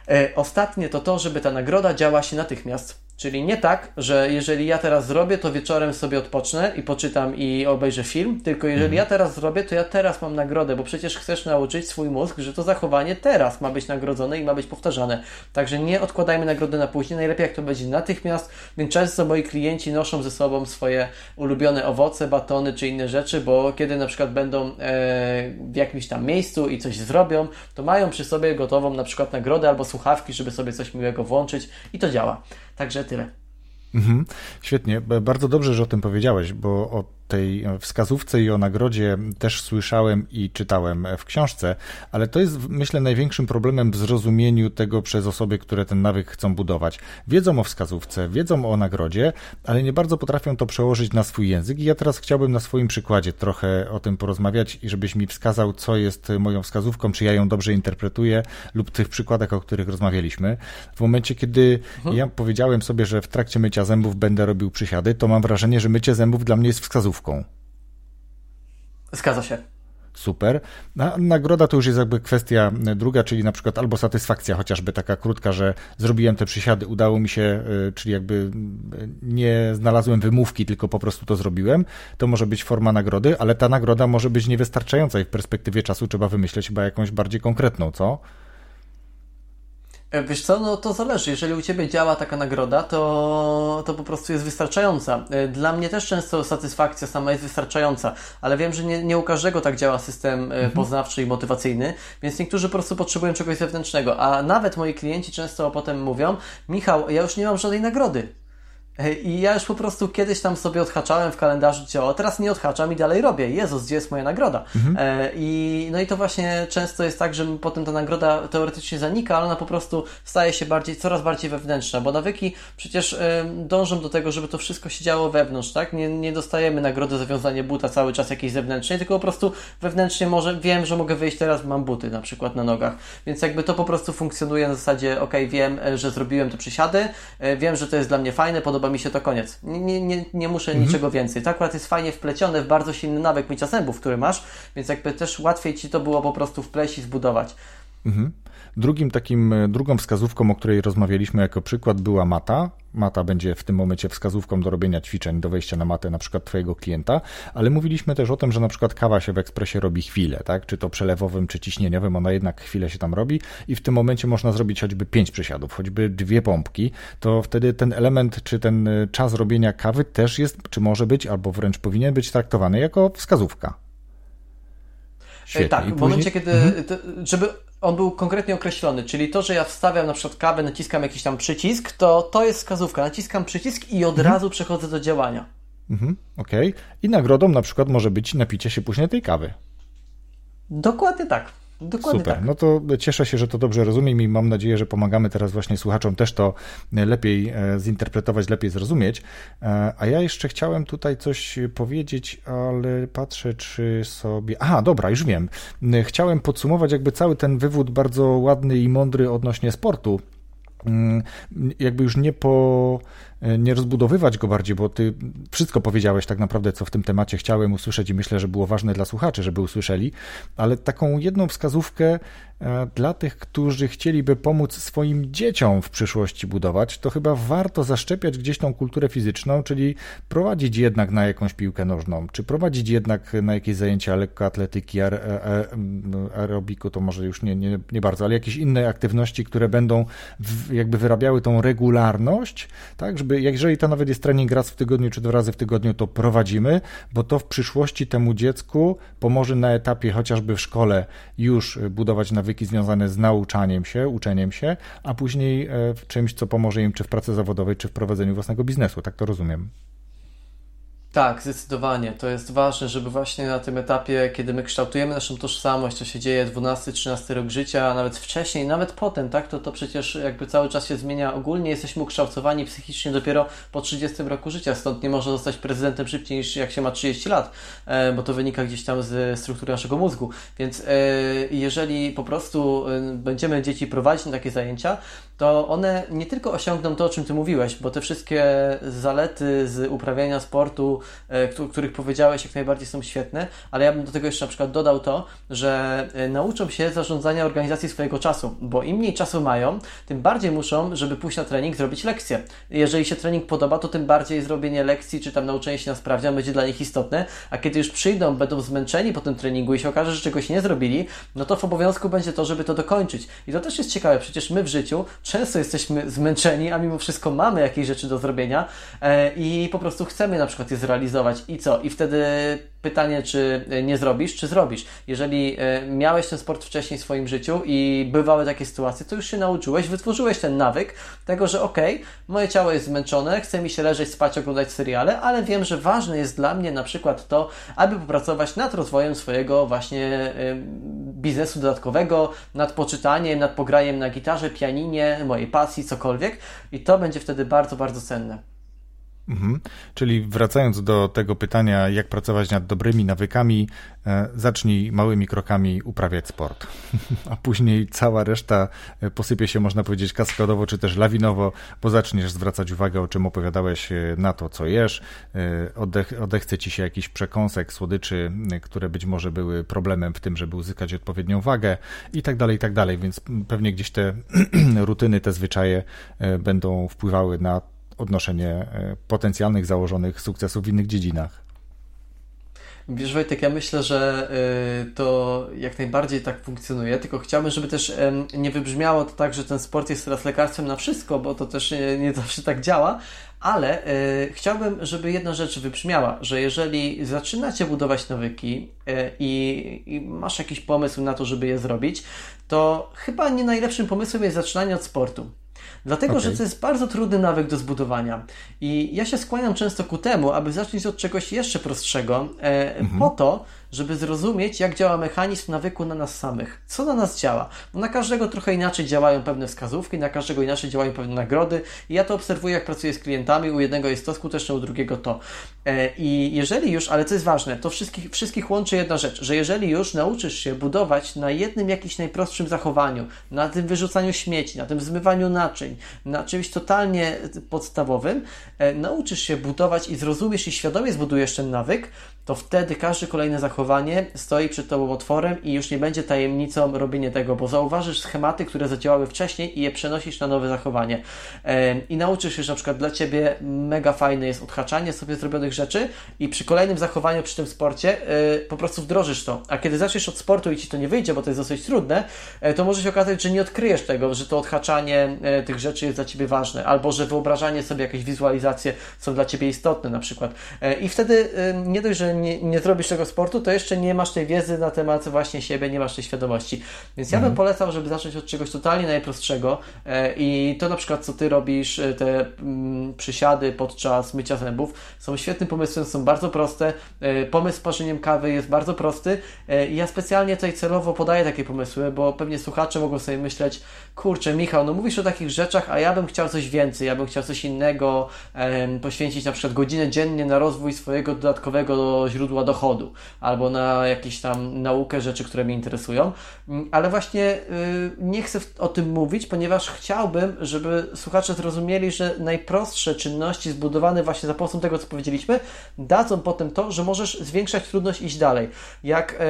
E, ostatnie to to, żeby ta nagroda działa się natychmiast. Czyli nie tak, że jeżeli ja teraz zrobię, to wieczorem sobie odpocznę i poczytam i obejrzę film, tylko jeżeli mhm. ja teraz zrobię, to ja teraz mam nagrodę, bo przecież chcesz nauczyć swój mózg, że to zachowanie teraz ma być nagrodzone i ma być powtarzane. Także nie odkładajmy nagrody na później, najlepiej jak to będzie natychmiast, więc często moi klienci noszą ze sobą swoje ulubione owoce, batony czy inne rzeczy, bo kiedy na przykład będą e, w jakimś tam miejscu i coś zrobią, to mają przy sobie gotową na przykład nagrodę albo słuchawki, żeby sobie coś miłego włączyć i to działa. Także tyle. Mhm, świetnie. Bardzo dobrze, że o tym powiedziałeś, bo o tej wskazówce i o nagrodzie też słyszałem i czytałem w książce, ale to jest myślę największym problemem w zrozumieniu tego przez osoby, które ten nawyk chcą budować. Wiedzą o wskazówce, wiedzą o nagrodzie, ale nie bardzo potrafią to przełożyć na swój język i ja teraz chciałbym na swoim przykładzie trochę o tym porozmawiać i żebyś mi wskazał, co jest moją wskazówką, czy ja ją dobrze interpretuję lub tych przykładach, o których rozmawialiśmy. W momencie, kiedy mhm. ja powiedziałem sobie, że w trakcie mycia zębów będę robił przysiady, to mam wrażenie, że mycie zębów dla mnie jest wskazówką Zgadza się. Super. A nagroda to już jest jakby kwestia druga, czyli na przykład albo satysfakcja, chociażby taka krótka, że zrobiłem te przysiady, udało mi się, y, czyli jakby y, nie znalazłem wymówki, tylko po prostu to zrobiłem. To może być forma nagrody, ale ta nagroda może być niewystarczająca i w perspektywie czasu trzeba wymyśleć chyba jakąś bardziej konkretną, co? E, wiesz co, no to zależy. Jeżeli u Ciebie działa taka nagroda, to, to po prostu jest wystarczająca. E, dla mnie też często satysfakcja sama jest wystarczająca, ale wiem, że nie, nie u każdego tak działa system e, mhm. poznawczy i motywacyjny, więc niektórzy po prostu potrzebują czegoś zewnętrznego, a nawet moi klienci często potem mówią, Michał, ja już nie mam żadnej nagrody. I ja już po prostu kiedyś tam sobie odhaczałem w kalendarzu ciało, teraz nie odhaczam i dalej robię. Jezus, gdzie jest moja nagroda? Mhm. E, I, no i to właśnie często jest tak, że potem ta nagroda teoretycznie zanika, ale ona po prostu staje się bardziej, coraz bardziej wewnętrzna, bo nawyki przecież e, dążą do tego, żeby to wszystko się działo wewnątrz, tak? Nie, nie dostajemy nagrody za wiązanie buta cały czas jakiejś zewnętrznej, tylko po prostu wewnętrznie może wiem, że mogę wyjść teraz, mam buty na przykład na nogach. Więc jakby to po prostu funkcjonuje na zasadzie, ok, wiem, e, że zrobiłem te przysiady, e, wiem, że to jest dla mnie fajne, podoba podoba mi się to koniec. Nie, nie, nie muszę mhm. niczego więcej. To akurat jest fajnie wplecione w bardzo silny nawyk mycia zębów, który masz, więc jakby też łatwiej Ci to było po prostu wpleść i zbudować. Mhm. Drugim takim, e, drugą wskazówką, o której rozmawialiśmy jako przykład była mata. Mata będzie w tym momencie wskazówką do robienia ćwiczeń, do wejścia na matę na przykład Twojego klienta, ale mówiliśmy też o tym, że na przykład kawa się w ekspresie robi chwilę, tak? Czy to przelewowym, czy ciśnieniowym, ona jednak chwilę się tam robi i w tym momencie można zrobić choćby pięć przysiadów, choćby dwie pompki, to wtedy ten element, czy ten e, czas robienia kawy też jest, czy może być, albo wręcz powinien być traktowany jako wskazówka. Świetnie. Tak, w momencie, kiedy, mhm. żeby on był konkretnie określony, czyli to, że ja wstawiam na przykład kawę, naciskam jakiś tam przycisk, to to jest wskazówka. Naciskam przycisk i od mhm. razu przechodzę do działania. Mhm, Okej. Okay. I nagrodą na przykład może być napicie się później tej kawy. Dokładnie tak. Dokładnie Super. Tak. No to cieszę się, że to dobrze rozumiem i mam nadzieję, że pomagamy teraz właśnie słuchaczom też to lepiej e, zinterpretować, lepiej zrozumieć. E, a ja jeszcze chciałem tutaj coś powiedzieć, ale patrzę, czy sobie. Aha, dobra, już wiem. Chciałem podsumować jakby cały ten wywód bardzo ładny i mądry odnośnie sportu. Mm, jakby już nie po E, nie rozbudowywać go bardziej, bo ty wszystko powiedziałeś tak naprawdę, co w tym temacie chciałem usłyszeć i myślę, że było ważne dla słuchaczy, żeby usłyszeli, ale taką jedną wskazówkę e, dla tych, którzy chcieliby pomóc swoim dzieciom w przyszłości budować, to chyba warto zaszczepiać gdzieś tą kulturę fizyczną, czyli prowadzić jednak na jakąś piłkę nożną, czy prowadzić jednak na jakieś zajęcia lekkoatletyki, e, aerobiku, to może już nie, nie, nie bardzo, ale jakieś inne aktywności, które będą jakby wyrabiały tą regularność, tak, żeby jeżeli to nawet jest trening raz w tygodniu czy dwa razy w tygodniu, to prowadzimy, bo to w przyszłości temu dziecku pomoże na etapie chociażby w szkole już budować nawyki związane z nauczaniem się, uczeniem się, a później e, w czymś, co pomoże im czy w pracy zawodowej, czy w prowadzeniu własnego biznesu. Tak to rozumiem. Tak, zdecydowanie. To jest ważne, żeby właśnie na tym etapie, kiedy my kształtujemy naszą tożsamość, to się dzieje 12-13 rok życia, a nawet wcześniej, nawet potem, tak, to, to przecież jakby cały czas się zmienia. Ogólnie jesteśmy ukształtowani psychicznie dopiero po 30 roku życia, stąd nie można zostać prezydentem szybciej niż jak się ma 30 lat, e, bo to wynika gdzieś tam ze struktury naszego mózgu. Więc e, jeżeli po prostu e, będziemy dzieci prowadzić na takie zajęcia, to one nie tylko osiągną to, o czym Ty mówiłeś, bo te wszystkie zalety z uprawiania sportu, e, których powiedziałeś, jak najbardziej są świetne, ale ja bym do tego jeszcze na przykład dodał to, że e, nauczą się zarządzania organizacji swojego czasu, bo im mniej czasu mają, tym bardziej muszą, żeby pójść na trening, zrobić lekcję. Jeżeli się trening podoba, to tym bardziej zrobienie lekcji, czy tam nauczenie się na sprawdzian będzie dla nich istotne, a kiedy już przyjdą, będą zmęczeni po tym treningu i się okaże, że czegoś nie zrobili, no to w obowiązku będzie to, żeby to dokończyć. I to też jest ciekawe, przecież my w życiu często jesteśmy zmęczeni, a mimo wszystko mamy jakieś rzeczy do zrobienia e, i po prostu chcemy na przykład je zrealizować. I co? I wtedy pytanie, czy nie zrobisz, czy zrobisz. Jeżeli e, miałeś ten sport wcześniej w swoim życiu i bywały takie sytuacje, to już się nauczyłeś, wytworzyłeś ten nawyk tego, że okej, okay, moje ciało jest zmęczone, chce mi się leżeć, spać, oglądać seriale, ale wiem, że ważne jest dla mnie na przykład to, aby popracować nad rozwojem swojego właśnie e, biznesu dodatkowego, nad poczytaniem, nad pograniem na gitarze, pianinie, mojej pasji, cokolwiek i to będzie wtedy bardzo, bardzo cenne. Mhm. Czyli wracając do tego pytania, jak pracować nad dobrymi nawykami, e, zacznij małymi krokami uprawiać sport. [laughs] A później cała reszta e, posypie się, można powiedzieć, kaskadowo czy też lawinowo, bo zaczniesz zwracać uwagę, o czym opowiadałeś, e, na to, co jesz. Odech, odechce ci się jakiś przekąsek, słodyczy, które być może były problemem w tym, żeby uzyskać odpowiednią wagę i tak dalej, i tak dalej. Więc pewnie gdzieś te [clears throat] rutyny, te zwyczaje będą wpływały na odnoszenie e, potencjalnych założonych sukcesów w innych dziedzinach. Wiesz Wojtek, ja myślę, że y, to jak najbardziej tak funkcjonuje, tylko chciałbym, żeby też nie wybrzmiało to tak, że ten sport jest teraz lekarstwem na wszystko, bo to też nie, zawsze tak działa, ale y, chciałbym, żeby jedna rzecz wybrzmiała, że jeżeli zaczynacie budować nawyki i, i masz jakiś pomysł na to, żeby je zrobić, to chyba nie najlepszym pomysłem jest zaczynanie od sportu. Dlatego, okay. że to jest bardzo trudny nawyk do zbudowania. I ja się skłaniam często ku temu, aby zacząć od czegoś jeszcze prostszego, e, mhm. po to, żeby zrozumieć, jak działa mechanizm nawyku na nas samych. Co na nas działa? Bo na każdego trochę inaczej działają pewne wskazówki, na każdego inaczej działają pewne nagrody. I ja to obserwuję, jak pracuję z klientami. U jednego jest to skuteczne, u drugiego to. E, I jeżeli już, ale co jest ważne, to wszystkich, wszystkich łączy jedna rzecz, że jeżeli już nauczysz się budować na jednym jakimś najprostszym zachowaniu, na tym wyrzucaniu śmieci, na tym zmywaniu naczyń, na czymś totalnie podstawowym, e, nauczysz się budować i zrozumiesz i świadomie zbudujesz ten nawyk, to wtedy każde kolejne zachowanie stoi przed Tobą otworem i już nie będzie tajemnicą robienie tego, bo zauważysz schematy, które zadziałały wcześniej i je przenosisz na nowe zachowanie. I nauczysz się, że na przykład dla Ciebie mega fajne jest odhaczanie sobie zrobionych rzeczy i przy kolejnym zachowaniu przy tym sporcie e, po prostu wdrożysz to. A kiedy zaczniesz od sportu i Ci to nie wyjdzie, bo to jest dosyć trudne, e, to może się okazać, że nie odkryjesz tego, że to odhaczanie e, tych rzeczy jest dla Ciebie ważne, albo że wyobrażanie sobie jakieś wizualizacje są dla Ciebie istotne na przykład. I wtedy nie dość, że nie, nie zrobisz tego sportu, to jeszcze nie masz tej wiedzy na temat właśnie siebie, nie masz tej świadomości. Więc ja bym mhm. polecał, żeby zacząć od czegoś totalnie najprostszego e, i to na przykład, co Ty robisz, e, te mm, przysiady podczas mycia zębów, są świetnym pomysłem, są bardzo proste. E, pomysł z parzeniem kawy jest bardzo prosty i ja specjalnie tutaj celowo podaję takie pomysły, bo pewnie słuchacze mogą sobie myśleć, kurczę Michał, no mówisz o takich rzeczach, a ja bym chciał coś więcej, ja bym chciał coś innego, poświęcić na przykład godzinę dziennie na rozwój swojego dodatkowego źródła dochodu, albo na jakieś tam naukę rzeczy, które mnie interesują. Mm, ale właśnie y, nie chcę o tym mówić, ponieważ chciałbym, żeby słuchacze zrozumieli, że najprostsze czynności zbudowane właśnie za pomocą tego, co powiedzieliśmy, dadzą potem to, że możesz zwiększać trudność iść dalej. Jak e,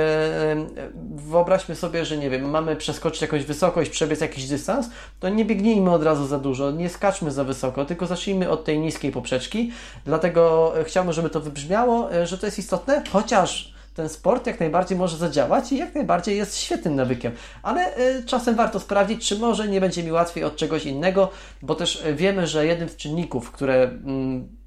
wyobraźmy sobie, że nie wiem, mamy przeskoczyć jakąś wysokość, przebiec jakiś dystans, to nie biegnijmy od razu za dużo, nie skaczmy za wysoko, tylko zacznijmy od tej niskiej poprzeczki. Dlatego chciałbym, żeby to wybrzmiało, e, że to jest istotne chociaż ten sport jak najbardziej może zadziałać i jak najbardziej jest świetnym nawykiem. Ale y, czasem warto sprawdzić, czy może nie będzie mi łatwiej od czegoś innego, bo też y, wiemy, że jednym z czynników, które y,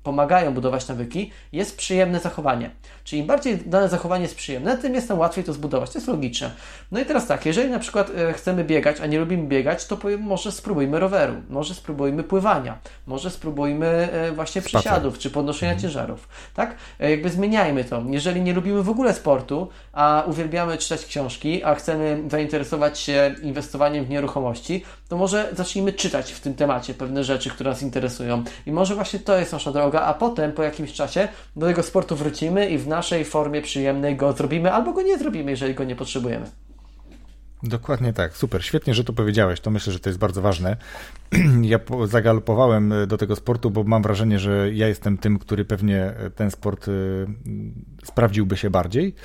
pomagają budować nawyki, jest przyjemne zachowanie. Czyli im bardziej dane zachowanie jest przyjemne, tym jest nam łatwiej to zbudować. To jest logiczne. No i teraz tak, jeżeli na przykład e, chcemy biegać, a nie lubimy biegać, to może spróbujmy roweru, może spróbujmy pływania, może spróbujmy e, właśnie przysiadów czy podnoszenia mhm. ciężarów. Tak? E, jakby zmieniajmy to. Jeżeli nie lubimy w ogóle sportu, a uwielbiamy czytać książki, a chcemy zainteresować się inwestowaniem w nieruchomości, to może zacznijmy czytać w tym temacie pewne rzeczy, które nas interesują. I może właśnie to jest nasza droga, a potem po jakimś czasie do tego sportu wrócimy i w naszej formie przyjemnej go zrobimy, albo go nie zrobimy, jeżeli go nie potrzebujemy. Dokładnie tak, super, świetnie, że to powiedziałeś. To myślę, że to jest bardzo ważne. [clears throat] Ja zagalopowałem do tego sportu, bo mam wrażenie, że ja jestem tym, który pewnie ten sport y, sprawdziłby się bardziej,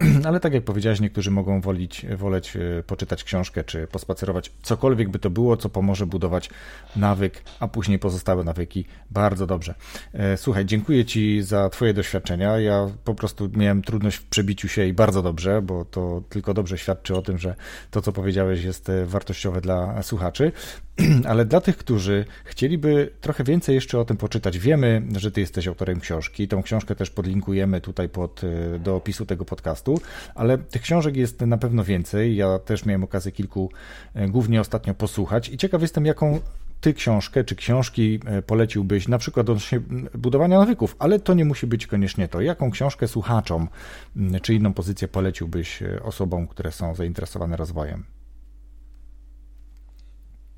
[clears throat] ale tak jak powiedziałeś, niektórzy mogą wolić, woleć e, poczytać książkę czy pospacerować, cokolwiek by to było, co pomoże budować nawyk, a później pozostałe nawyki bardzo dobrze. E, słuchaj, dziękuję Ci za Twoje doświadczenia. Ja po prostu miałem trudność w przebiciu się i bardzo dobrze, bo to tylko dobrze świadczy o tym, że to, co powiedziałeś, jest e, wartościowe dla słuchaczy. [clears throat] Ale dla tych, którzy chcieliby trochę więcej jeszcze o tym poczytać, wiemy, że Ty jesteś autorem książki. Tą książkę też podlinkujemy tutaj pod, do opisu tego podcastu podcastu, ale tych książek jest na pewno więcej. Ja też miałem okazję kilku e, głównie ostatnio posłuchać i ciekaw jestem, jaką ty książkę czy książki e, poleciłbyś, na przykład odnośnie budowania nawyków, ale to nie musi być koniecznie to. Jaką książkę słuchaczom czy inną pozycję poleciłbyś e, osobom, które są zainteresowane rozwojem?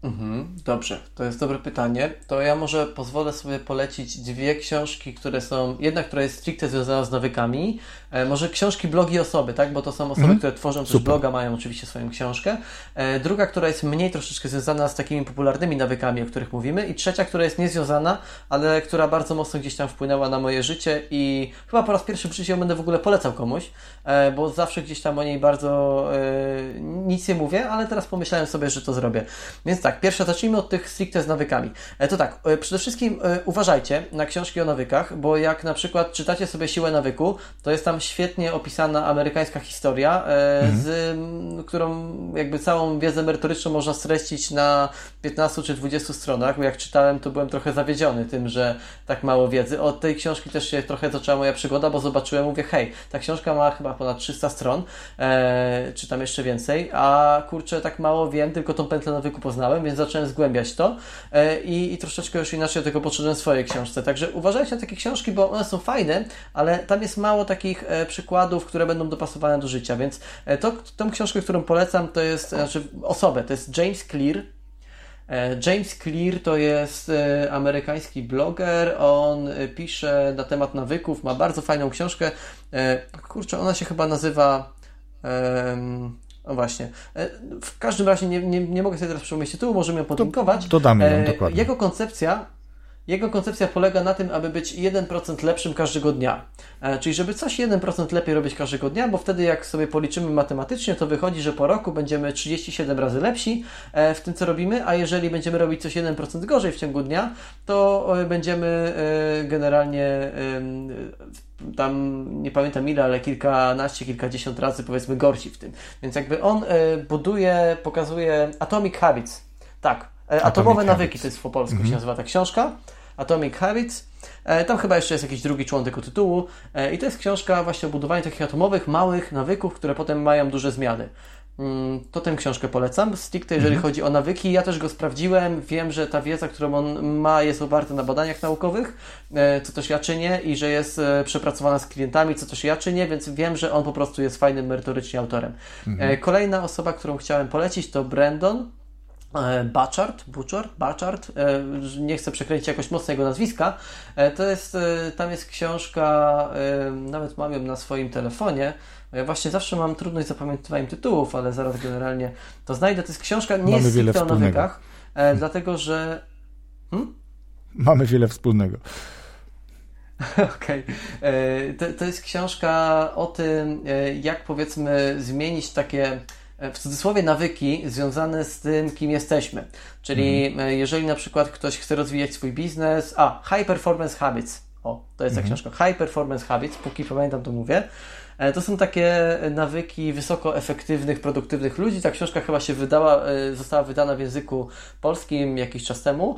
Mhm, dobrze, to jest dobre pytanie. To ja może pozwolę sobie polecić dwie książki, które są, jedna, która jest stricte związana z nawykami, e, może książki, blogi osoby, tak, bo to są osoby, mhm. które tworzą też bloga, mają oczywiście swoją książkę. E, druga, która jest mniej troszeczkę związana z takimi popularnymi nawykami, o których mówimy i trzecia, która jest niezwiązana, ale która bardzo mocno gdzieś tam wpłynęła na moje życie i chyba po raz pierwszy w życiu ją będę w ogóle polecał komuś, e, bo zawsze gdzieś tam o niej bardzo e, nic nie mówię, ale teraz pomyślałem sobie, że to zrobię. Więc tak, tak, pierwsze zacznijmy od tych stricte z nawykami. E, to tak, e, przede wszystkim e, uważajcie na książki o nawykach, bo jak na przykład czytacie sobie Siłę Nawyku, to jest tam świetnie opisana amerykańska historia, mhm. z którą jakby całą wiedzę merytoryczną można streścić na 15 czy 20 stronach, bo jak czytałem, to byłem trochę zawiedziony tym, że tak mało wiedzy. Od tej książki też się trochę zaczęła moja przygoda, bo zobaczyłem, mówię, hej, ta książka ma chyba ponad 300 stron, czy tam jeszcze więcej, a kurczę, tak mało wiem, tylko tą pętlę nawyku poznałem, więc zacząłem zgłębiać to e, i, i troszeczkę już inaczej do tego podszedłem w swojej książce. Także uważajcie na takie książki, bo one są fajne, ale tam jest mało takich e, przykładów, które będą dopasowane do życia, więc e, to, tą książkę, którą polecam, to jest, znaczy osobę, to jest James Clear, James Clear to jest amerykański bloger. On pisze na temat nawyków, ma bardzo fajną książkę. Kurczę, ona się chyba nazywa. No właśnie. E, w każdym razie nie, nie, nie mogę sobie teraz przypomnieć tytułu, możemy ją podlinkować. Dodamy ją e, dokładnie. Jego koncepcja jego koncepcja polega na tym, aby być 1% lepszym każdego dnia. E, czyli żeby coś 1% lepiej robić każdego dnia, bo wtedy jak sobie policzymy matematycznie, to wychodzi, że po roku będziemy 37 razy lepsi w tym, co robimy, a jeżeli będziemy robić coś 1% gorzej w ciągu dnia, to będziemy generalnie tam nie pamiętam ile, ale kilkanaście, kilkadziesiąt razy powiedzmy gorsi w tym. Więc jakby on e, buduje, pokazuje Atomic Habits. Tak, e, Atomowe Nawyki, to jest po polsku mhm. się nazywa ta książka. Atomic Habits. E, tam chyba jeszcze jest jakiś drugi człon tego tytułu. I to jest książka właśnie o budowaniu takich atomowych, małych nawyków, które potem mają duże zmiany. Mm, to tę książkę polecam. Stricte jeżeli mhm. chodzi o nawyki, ja też go sprawdziłem. Wiem, że ta wiedza, którą on ma, jest oparta na badaniach naukowych, e, co też ja czynię, i że jest e, przepracowana z klientami, co też ja czynię, więc wiem, że on po prostu jest fajnym merytorycznie autorem. Mhm. E, kolejna osoba, którą chciałem polecić, to Brandon. Bachard, Butchard, Bachard, nie chcę przekręcić jakoś mocno jego nazwiska. To jest, tam jest książka, nawet mam ją na swoim telefonie. Ja właśnie zawsze mam trudność z zapamiętywaniem tytułów, ale zaraz generalnie to znajdę. To jest książka, nie Mamy jest wiele o nawykach, e, dlatego że... Hmm? Mamy wiele wspólnego. [laughs] Okej. Okay. E, to, to jest książka o tym, e, jak powiedzmy zmienić takie e, w cudzysłowie nawyki związane z tym, kim jesteśmy. Czyli mm. jeżeli na przykład ktoś chce rozwijać swój biznes, a High Performance Habits. O, to jest ta mm. książka. High Performance Habits, póki pamiętam to mówię. E, to są takie nawyki wysoko efektywnych, produktywnych ludzi. Ta książka chyba się wydała, e, została wydana w języku polskim jakiś czas temu.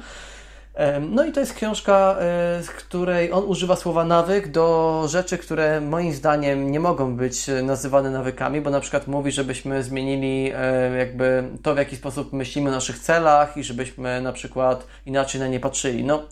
No i to jest książka, z której on używa słowa nawyk do rzeczy, które moim zdaniem nie mogą być nazywane nawykami, bo na przykład mówi, żebyśmy zmienili jakby to, w jaki sposób myślimy o naszych celach i żebyśmy na przykład inaczej na nie patrzyli. No,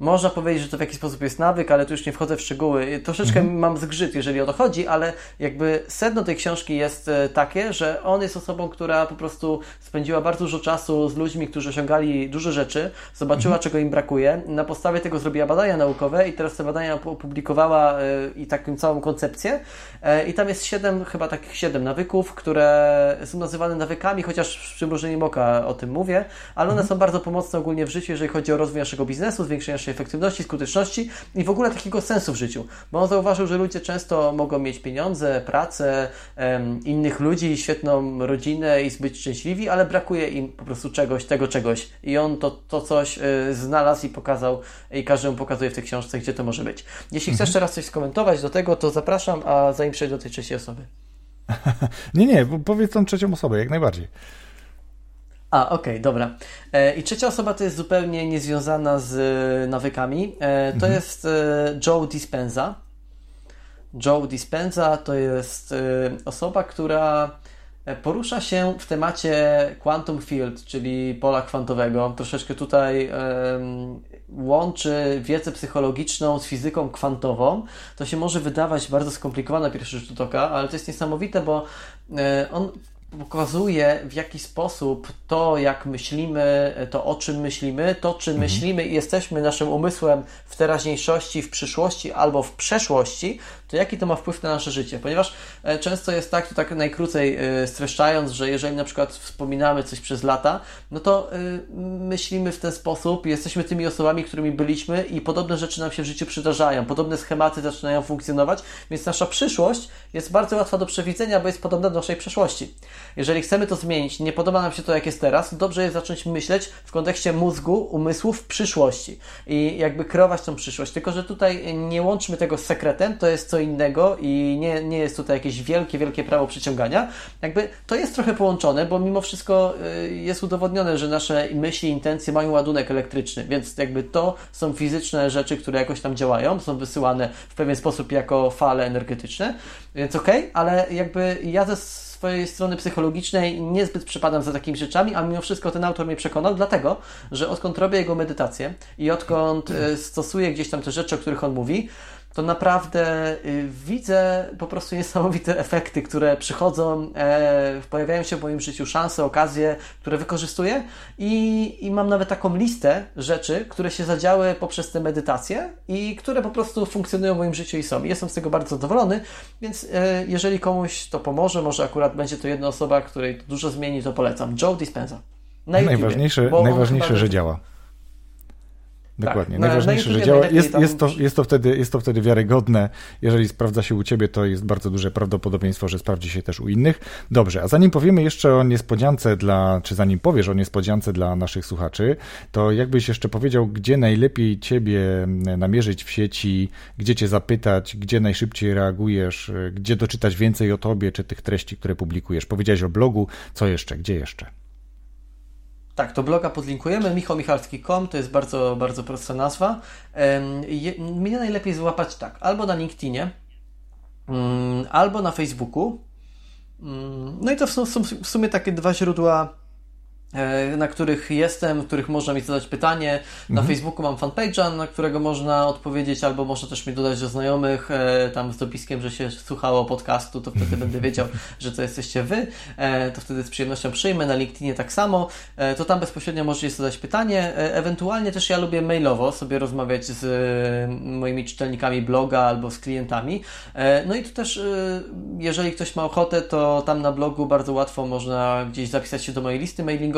można powiedzieć, że to w jakiś sposób jest nawyk, ale tu już nie wchodzę w szczegóły. Troszeczkę mhm. mam zgrzyt, jeżeli o to chodzi, ale jakby sedno tej książki jest e, takie, że on jest osobą, która po prostu spędziła bardzo dużo czasu z ludźmi, którzy osiągali duże rzeczy, zobaczyła, mhm. czego im brakuje. Na podstawie tego zrobiła badania naukowe i teraz te badania opublikowała e, i taką całą koncepcję. E, I tam jest siedem, chyba takich siedem nawyków, które są nazywane nawykami, chociaż z przymrużeniem oka o tym mówię, ale one mhm. są bardzo pomocne ogólnie w życiu, jeżeli chodzi o rozwój naszego biznesu, zwiększenie naszej efektywności, skuteczności i w ogóle takiego sensu w życiu. Bo on zauważył, że ludzie często mogą mieć pieniądze, pracę, um, innych ludzi, świetną rodzinę i być szczęśliwi, ale brakuje im po prostu czegoś, tego czegoś. I on to, to coś y, znalazł i pokazał i każdemu pokazuje w tej książce, gdzie to może być. Jeśli chcesz mhm. teraz coś skomentować do tego, to zapraszam, a zanim przejdę do tej trzeciej osoby. [laughs] nie, nie, powiedz tą trzecią osobę, jak najbardziej. A, okej, okay, dobra. E, I trzecia osoba to jest zupełnie niezwiązana z e, nawykami. E, to mhm. jest Joe Dispenza. Joe Dispenza to jest osoba, która porusza się w temacie quantum field, czyli pola kwantowego. Troszeczkę tutaj łączy wiedzę psychologiczną z fizyką kwantową. To się może wydawać bardzo skomplikowane pierwszy rzut oka, ale to jest niesamowite, bo on pokazuje w jaki sposób to, jak myślimy, to o czym myślimy, to czy mhm. myślimy i jesteśmy naszym umysłem w teraźniejszości, w przyszłości albo w przeszłości, to jaki to ma wpływ na nasze życie? Ponieważ e, często jest tak, to tak najkrócej e, streszczając, że jeżeli na przykład wspominamy coś przez lata, no to e, myślimy w ten sposób, jesteśmy tymi osobami, którymi byliśmy i podobne rzeczy nam się w życiu przydarzają, podobne schematy zaczynają funkcjonować, więc nasza przyszłość jest bardzo łatwa do przewidzenia, bo jest podobna do naszej przeszłości. Jeżeli chcemy to zmienić, nie podoba nam się to, jak jest teraz, dobrze jest zacząć myśleć w kontekście mózgu, umysłu w przyszłości i jakby kreować tą przyszłość. Tylko, że tutaj nie łączmy tego z sekretem, to jest co innego i nie, nie jest tutaj jakieś wielkie, wielkie prawo przyciągania. Jakby to jest trochę połączone, bo mimo wszystko y, jest udowodnione, że nasze myśli, intencje mają ładunek elektryczny, więc jakby to są fizyczne rzeczy, które jakoś tam działają, są wysyłane w pewien sposób jako fale energetyczne, więc okej, okay, ale jakby ja ze swojej strony psychologicznej niezbyt przepadam za takimi rzeczami, a mimo wszystko ten autor mnie przekonał, dlatego, że odkąd robię jego medytację i odkąd e, stosuję gdzieś tam te rzeczy, o których on mówi, to naprawdę y, widzę po prostu niesamowite [laughs] efekty, które przychodzą, e, pojawiają się w moim życiu, szanse, okazje, które wykorzystuję i, i mam nawet taką listę rzeczy, które się zadziały poprzez te medytacje i które po prostu funkcjonują w moim życiu i są. I jestem z tego bardzo zadowolony, więc e, jeżeli komuś to pomoże, może akurat będzie to jedna osoba, której to dużo zmieni, to polecam. Joe Dispenza. Na najważniejsze, najważniejsze że działa. Dokładnie. Tak. Najważniejsze, że działa. Jest, jest, to, jest, to wtedy, jest to wtedy wiarygodne. Jeżeli sprawdza się u ciebie, to jest bardzo duże prawdopodobieństwo, że sprawdzi się też u innych. Dobrze, a zanim powiemy jeszcze o niespodziance dla, czy zanim powiesz o niespodziance dla naszych słuchaczy, to jakbyś jeszcze powiedział, gdzie najlepiej ciebie namierzyć w sieci, gdzie cię zapytać, gdzie najszybciej reagujesz, gdzie doczytać więcej o tobie, czy tych treści, które publikujesz. Powiedziałeś o blogu, co jeszcze, gdzie jeszcze? Tak, to bloga podlinkujemy, michomichalski.com, to jest bardzo, bardzo prosta nazwa. Mnie najlepiej złapać tak, albo na LinkedInie, mm, albo na Facebooku. Mm, no i to są w sumie takie dwa źródła na których jestem, w których można mi zadać pytanie. Na mhm. Facebooku mam fanpage'a, na którego można odpowiedzieć, albo można też mi dodać do znajomych, e, tam z dopiskiem, że się słuchało podcastu, to wtedy będę wiedział, [laughs] że to jesteście Wy. E, to wtedy z przyjemnością przyjmę. Na LinkedInie tak samo. To tam bezpośrednio możecie zadać pytanie. Ewentualnie też ja lubię mailowo sobie rozmawiać z moimi czytelnikami bloga albo z klientami. No i tu też, jeżeli ktoś ma ochotę, to tam na blogu bardzo łatwo można gdzieś zapisać się do mojej listy mailingowej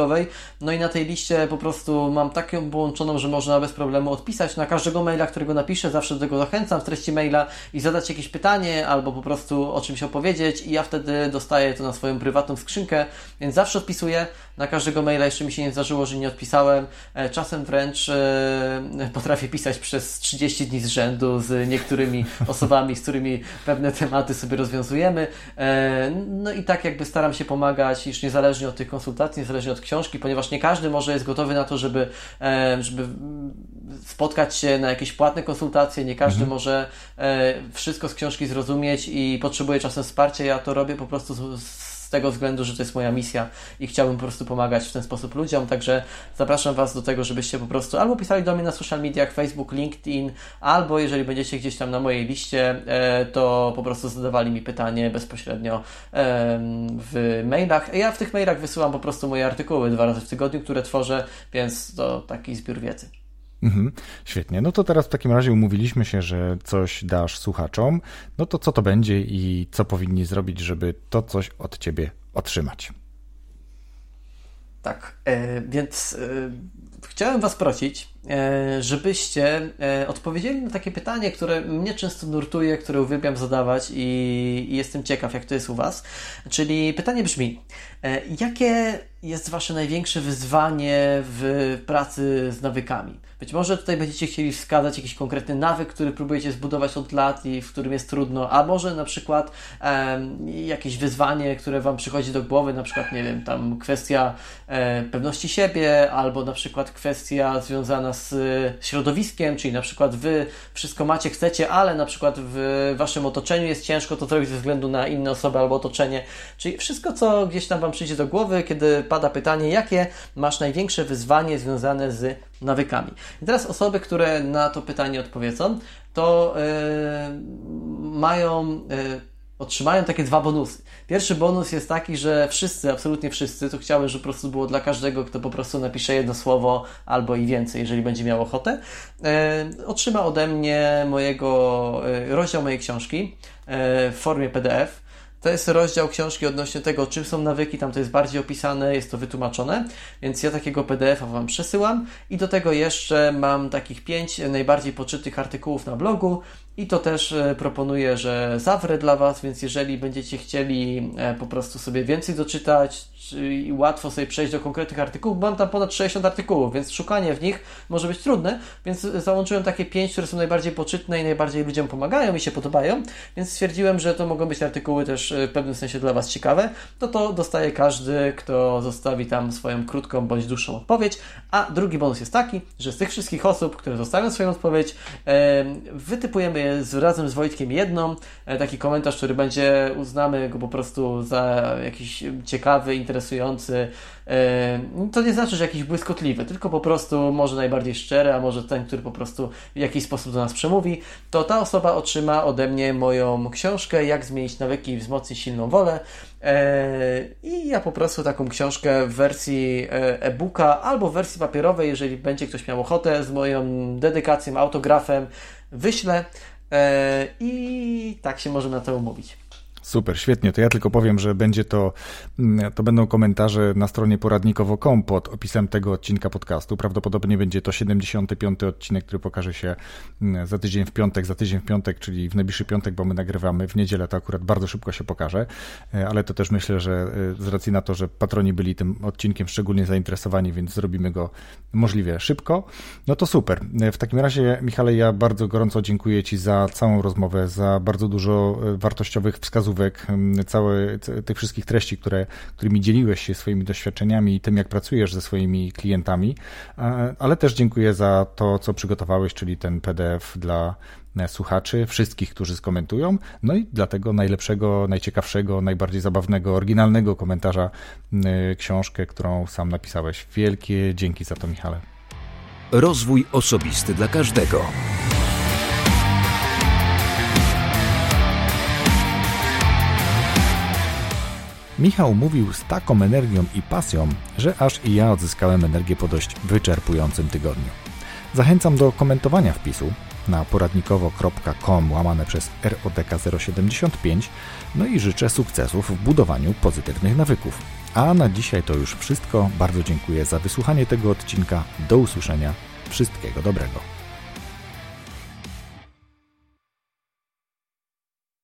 no i na tej liście po prostu mam taką połączoną, że można bez problemu odpisać na każdego maila, którego napiszę. Zawsze do tego zachęcam w treści maila i zadać jakieś pytanie albo po prostu o czymś opowiedzieć i ja wtedy dostaję to na swoją prywatną skrzynkę, więc zawsze odpisuję na każdego maila. Jeszcze mi się nie zdarzyło, że nie odpisałem. E, czasem wręcz e, potrafię pisać przez 30 dni z rzędu z niektórymi [laughs] osobami, z którymi pewne tematy sobie rozwiązujemy. E, no i tak jakby staram się pomagać, już niezależnie od tych konsultacji, niezależnie od książki, ponieważ nie każdy może jest gotowy na to, żeby, żeby spotkać się na jakieś płatne konsultacje, nie każdy mhm. może wszystko z książki zrozumieć i potrzebuje czasem wsparcia. Ja to robię po prostu z z tego względu, że to jest moja misja i chciałbym po prostu pomagać w ten sposób ludziom. Także zapraszam Was do tego, żebyście po prostu albo pisali do mnie na social mediach, Facebook, LinkedIn, albo jeżeli będziecie gdzieś tam na mojej liście, e, to po prostu zadawali mi pytanie bezpośrednio w mailach. Ja w tych mailach wysyłam po prostu moje artykuły dwa razy w tygodniu, które tworzę, więc to taki zbiór wiedzy. Mhm, świetnie. No to teraz w takim razie umówiliśmy się, że coś dasz słuchaczom. No to co to będzie i co powinni zrobić, żeby to coś od ciebie otrzymać? Tak, e, więc e, chciałem Was prosić, żebyście e, odpowiedzieli na takie pytanie, które mnie często nurtuje, które uwielbiam zadawać i, jestem ciekaw, jak to jest u Was. Czyli pytanie brzmi, e, jakie jest Wasze największe wyzwanie w pracy z nawykami? Być może tutaj będziecie chcieli wskazać jakiś konkretny nawyk, który próbujecie zbudować od lat i w którym jest trudno, a może na przykład jakieś wyzwanie, które Wam przychodzi do głowy, na przykład, nie wiem, tam kwestia e, pewności siebie, albo na przykład kwestia związana z środowiskiem, czyli na przykład Wy wszystko macie, chcecie, ale na przykład w Waszym otoczeniu jest ciężko to zrobić ze względu na inne osoby albo otoczenie. Czyli wszystko, co gdzieś tam Wam przyjdzie do głowy, kiedy pada pytanie, jakie masz największe wyzwanie związane z nawykami. I teraz osoby, które na to pytanie odpowiedzą, to yy, mają, yy, otrzymają takie dwa bonusy. Pierwszy bonus jest taki, że wszyscy, absolutnie wszyscy, to chciałbym, żeby po prostu było dla każdego, kto po prostu napisze jedno słowo albo i więcej, jeżeli będzie miał ochotę, yy, otrzyma ode mnie mojego, rozdział mojej książki w formie PDF to jest rozdział książki odnośnie tego, czym są nawyki, tam to jest bardziej opisane, jest to wytłumaczone, więc ja takiego PDF-a Wam przesyłam. I do tego jeszcze mam takich pięć najbardziej poczytych artykułów na blogu i to też e, proponuję, że zawrę dla Was, więc jeżeli będziecie chcieli e, po prostu sobie więcej doczytać, i łatwo sobie przejść do konkretnych artykułów. Mam tam ponad 60 artykułów, więc szukanie w nich może być trudne, więc załączyłem takie 5, które są najbardziej poczytne i najbardziej ludziom pomagają i się podobają, więc stwierdziłem, że to mogą być artykuły też e, w pewnym sensie dla Was ciekawe. To to dostaje każdy, kto zostawi tam swoją krótką bądź dłuższą odpowiedź. A drugi bonus jest taki, że z tych wszystkich osób, które zostawią swoją odpowiedź, wytypujemy razem z Wojtkiem jedną, e, taki komentarz, który będzie, uznamy go po prostu za jakiś ciekawy, interesujący e, to nie znaczy, że jakiś błyskotliwy, tylko po prostu może najbardziej szczery, a może ten, który po prostu w jakiś sposób do nas przemówi, to ta osoba otrzyma ode mnie moją książkę Jak zmienić nawyki i wzmocnić silną wolę. E, I ja po prostu taką książkę w wersji e-booka albo w wersji papierowej, jeżeli będzie ktoś miał ochotę, z moją dedykacją, autografem, wyślę. I tak się możemy na to umówić. Super, świetnie. To ja tylko powiem, że będzie to, mm, to będą komentarze na stronie poradnikowo.com pod opisem tego odcinka podcastu. Prawdopodobnie będzie to 75. odcinek, który pokaże się mm, za tydzień w piątek, za tydzień w piątek, czyli w najbliższy piątek, bo my nagrywamy w niedzielę, to akurat bardzo szybko się pokaże, e, ale to też myślę, że e, z racji na to, że patroni byli tym odcinkiem szczególnie zainteresowani, więc zrobimy go możliwie szybko. No to super. E, w takim razie, Michale, ja bardzo gorąco dziękuję Ci za całą rozmowę, za bardzo dużo wartościowych wskazówek wskazówek, całe, tych wszystkich treści, które, którymi dzieliłeś się swoimi doświadczeniami i tym, jak pracujesz ze swoimi klientami, ale też dziękuję za to, co przygotowałeś, czyli ten PDF dla e, słuchaczy, wszystkich, którzy skomentują, no i dlatego najlepszego, najciekawszego, najbardziej zabawnego, oryginalnego komentarza książkę, którą sam napisałeś. Wielkie dzięki za to, Michale. Rozwój osobisty dla każdego. Michał mówił z taką energią i pasją, że aż i ja odzyskałem energię po dość wyczerpującym tygodniu. Zachęcam do komentowania wpisu na poradnikowo.com łamane przez RODK075 no i życzę sukcesów w budowaniu pozytywnych nawyków. A na dzisiaj to już wszystko. Bardzo dziękuję za wysłuchanie tego odcinka. Do usłyszenia. Wszystkiego dobrego.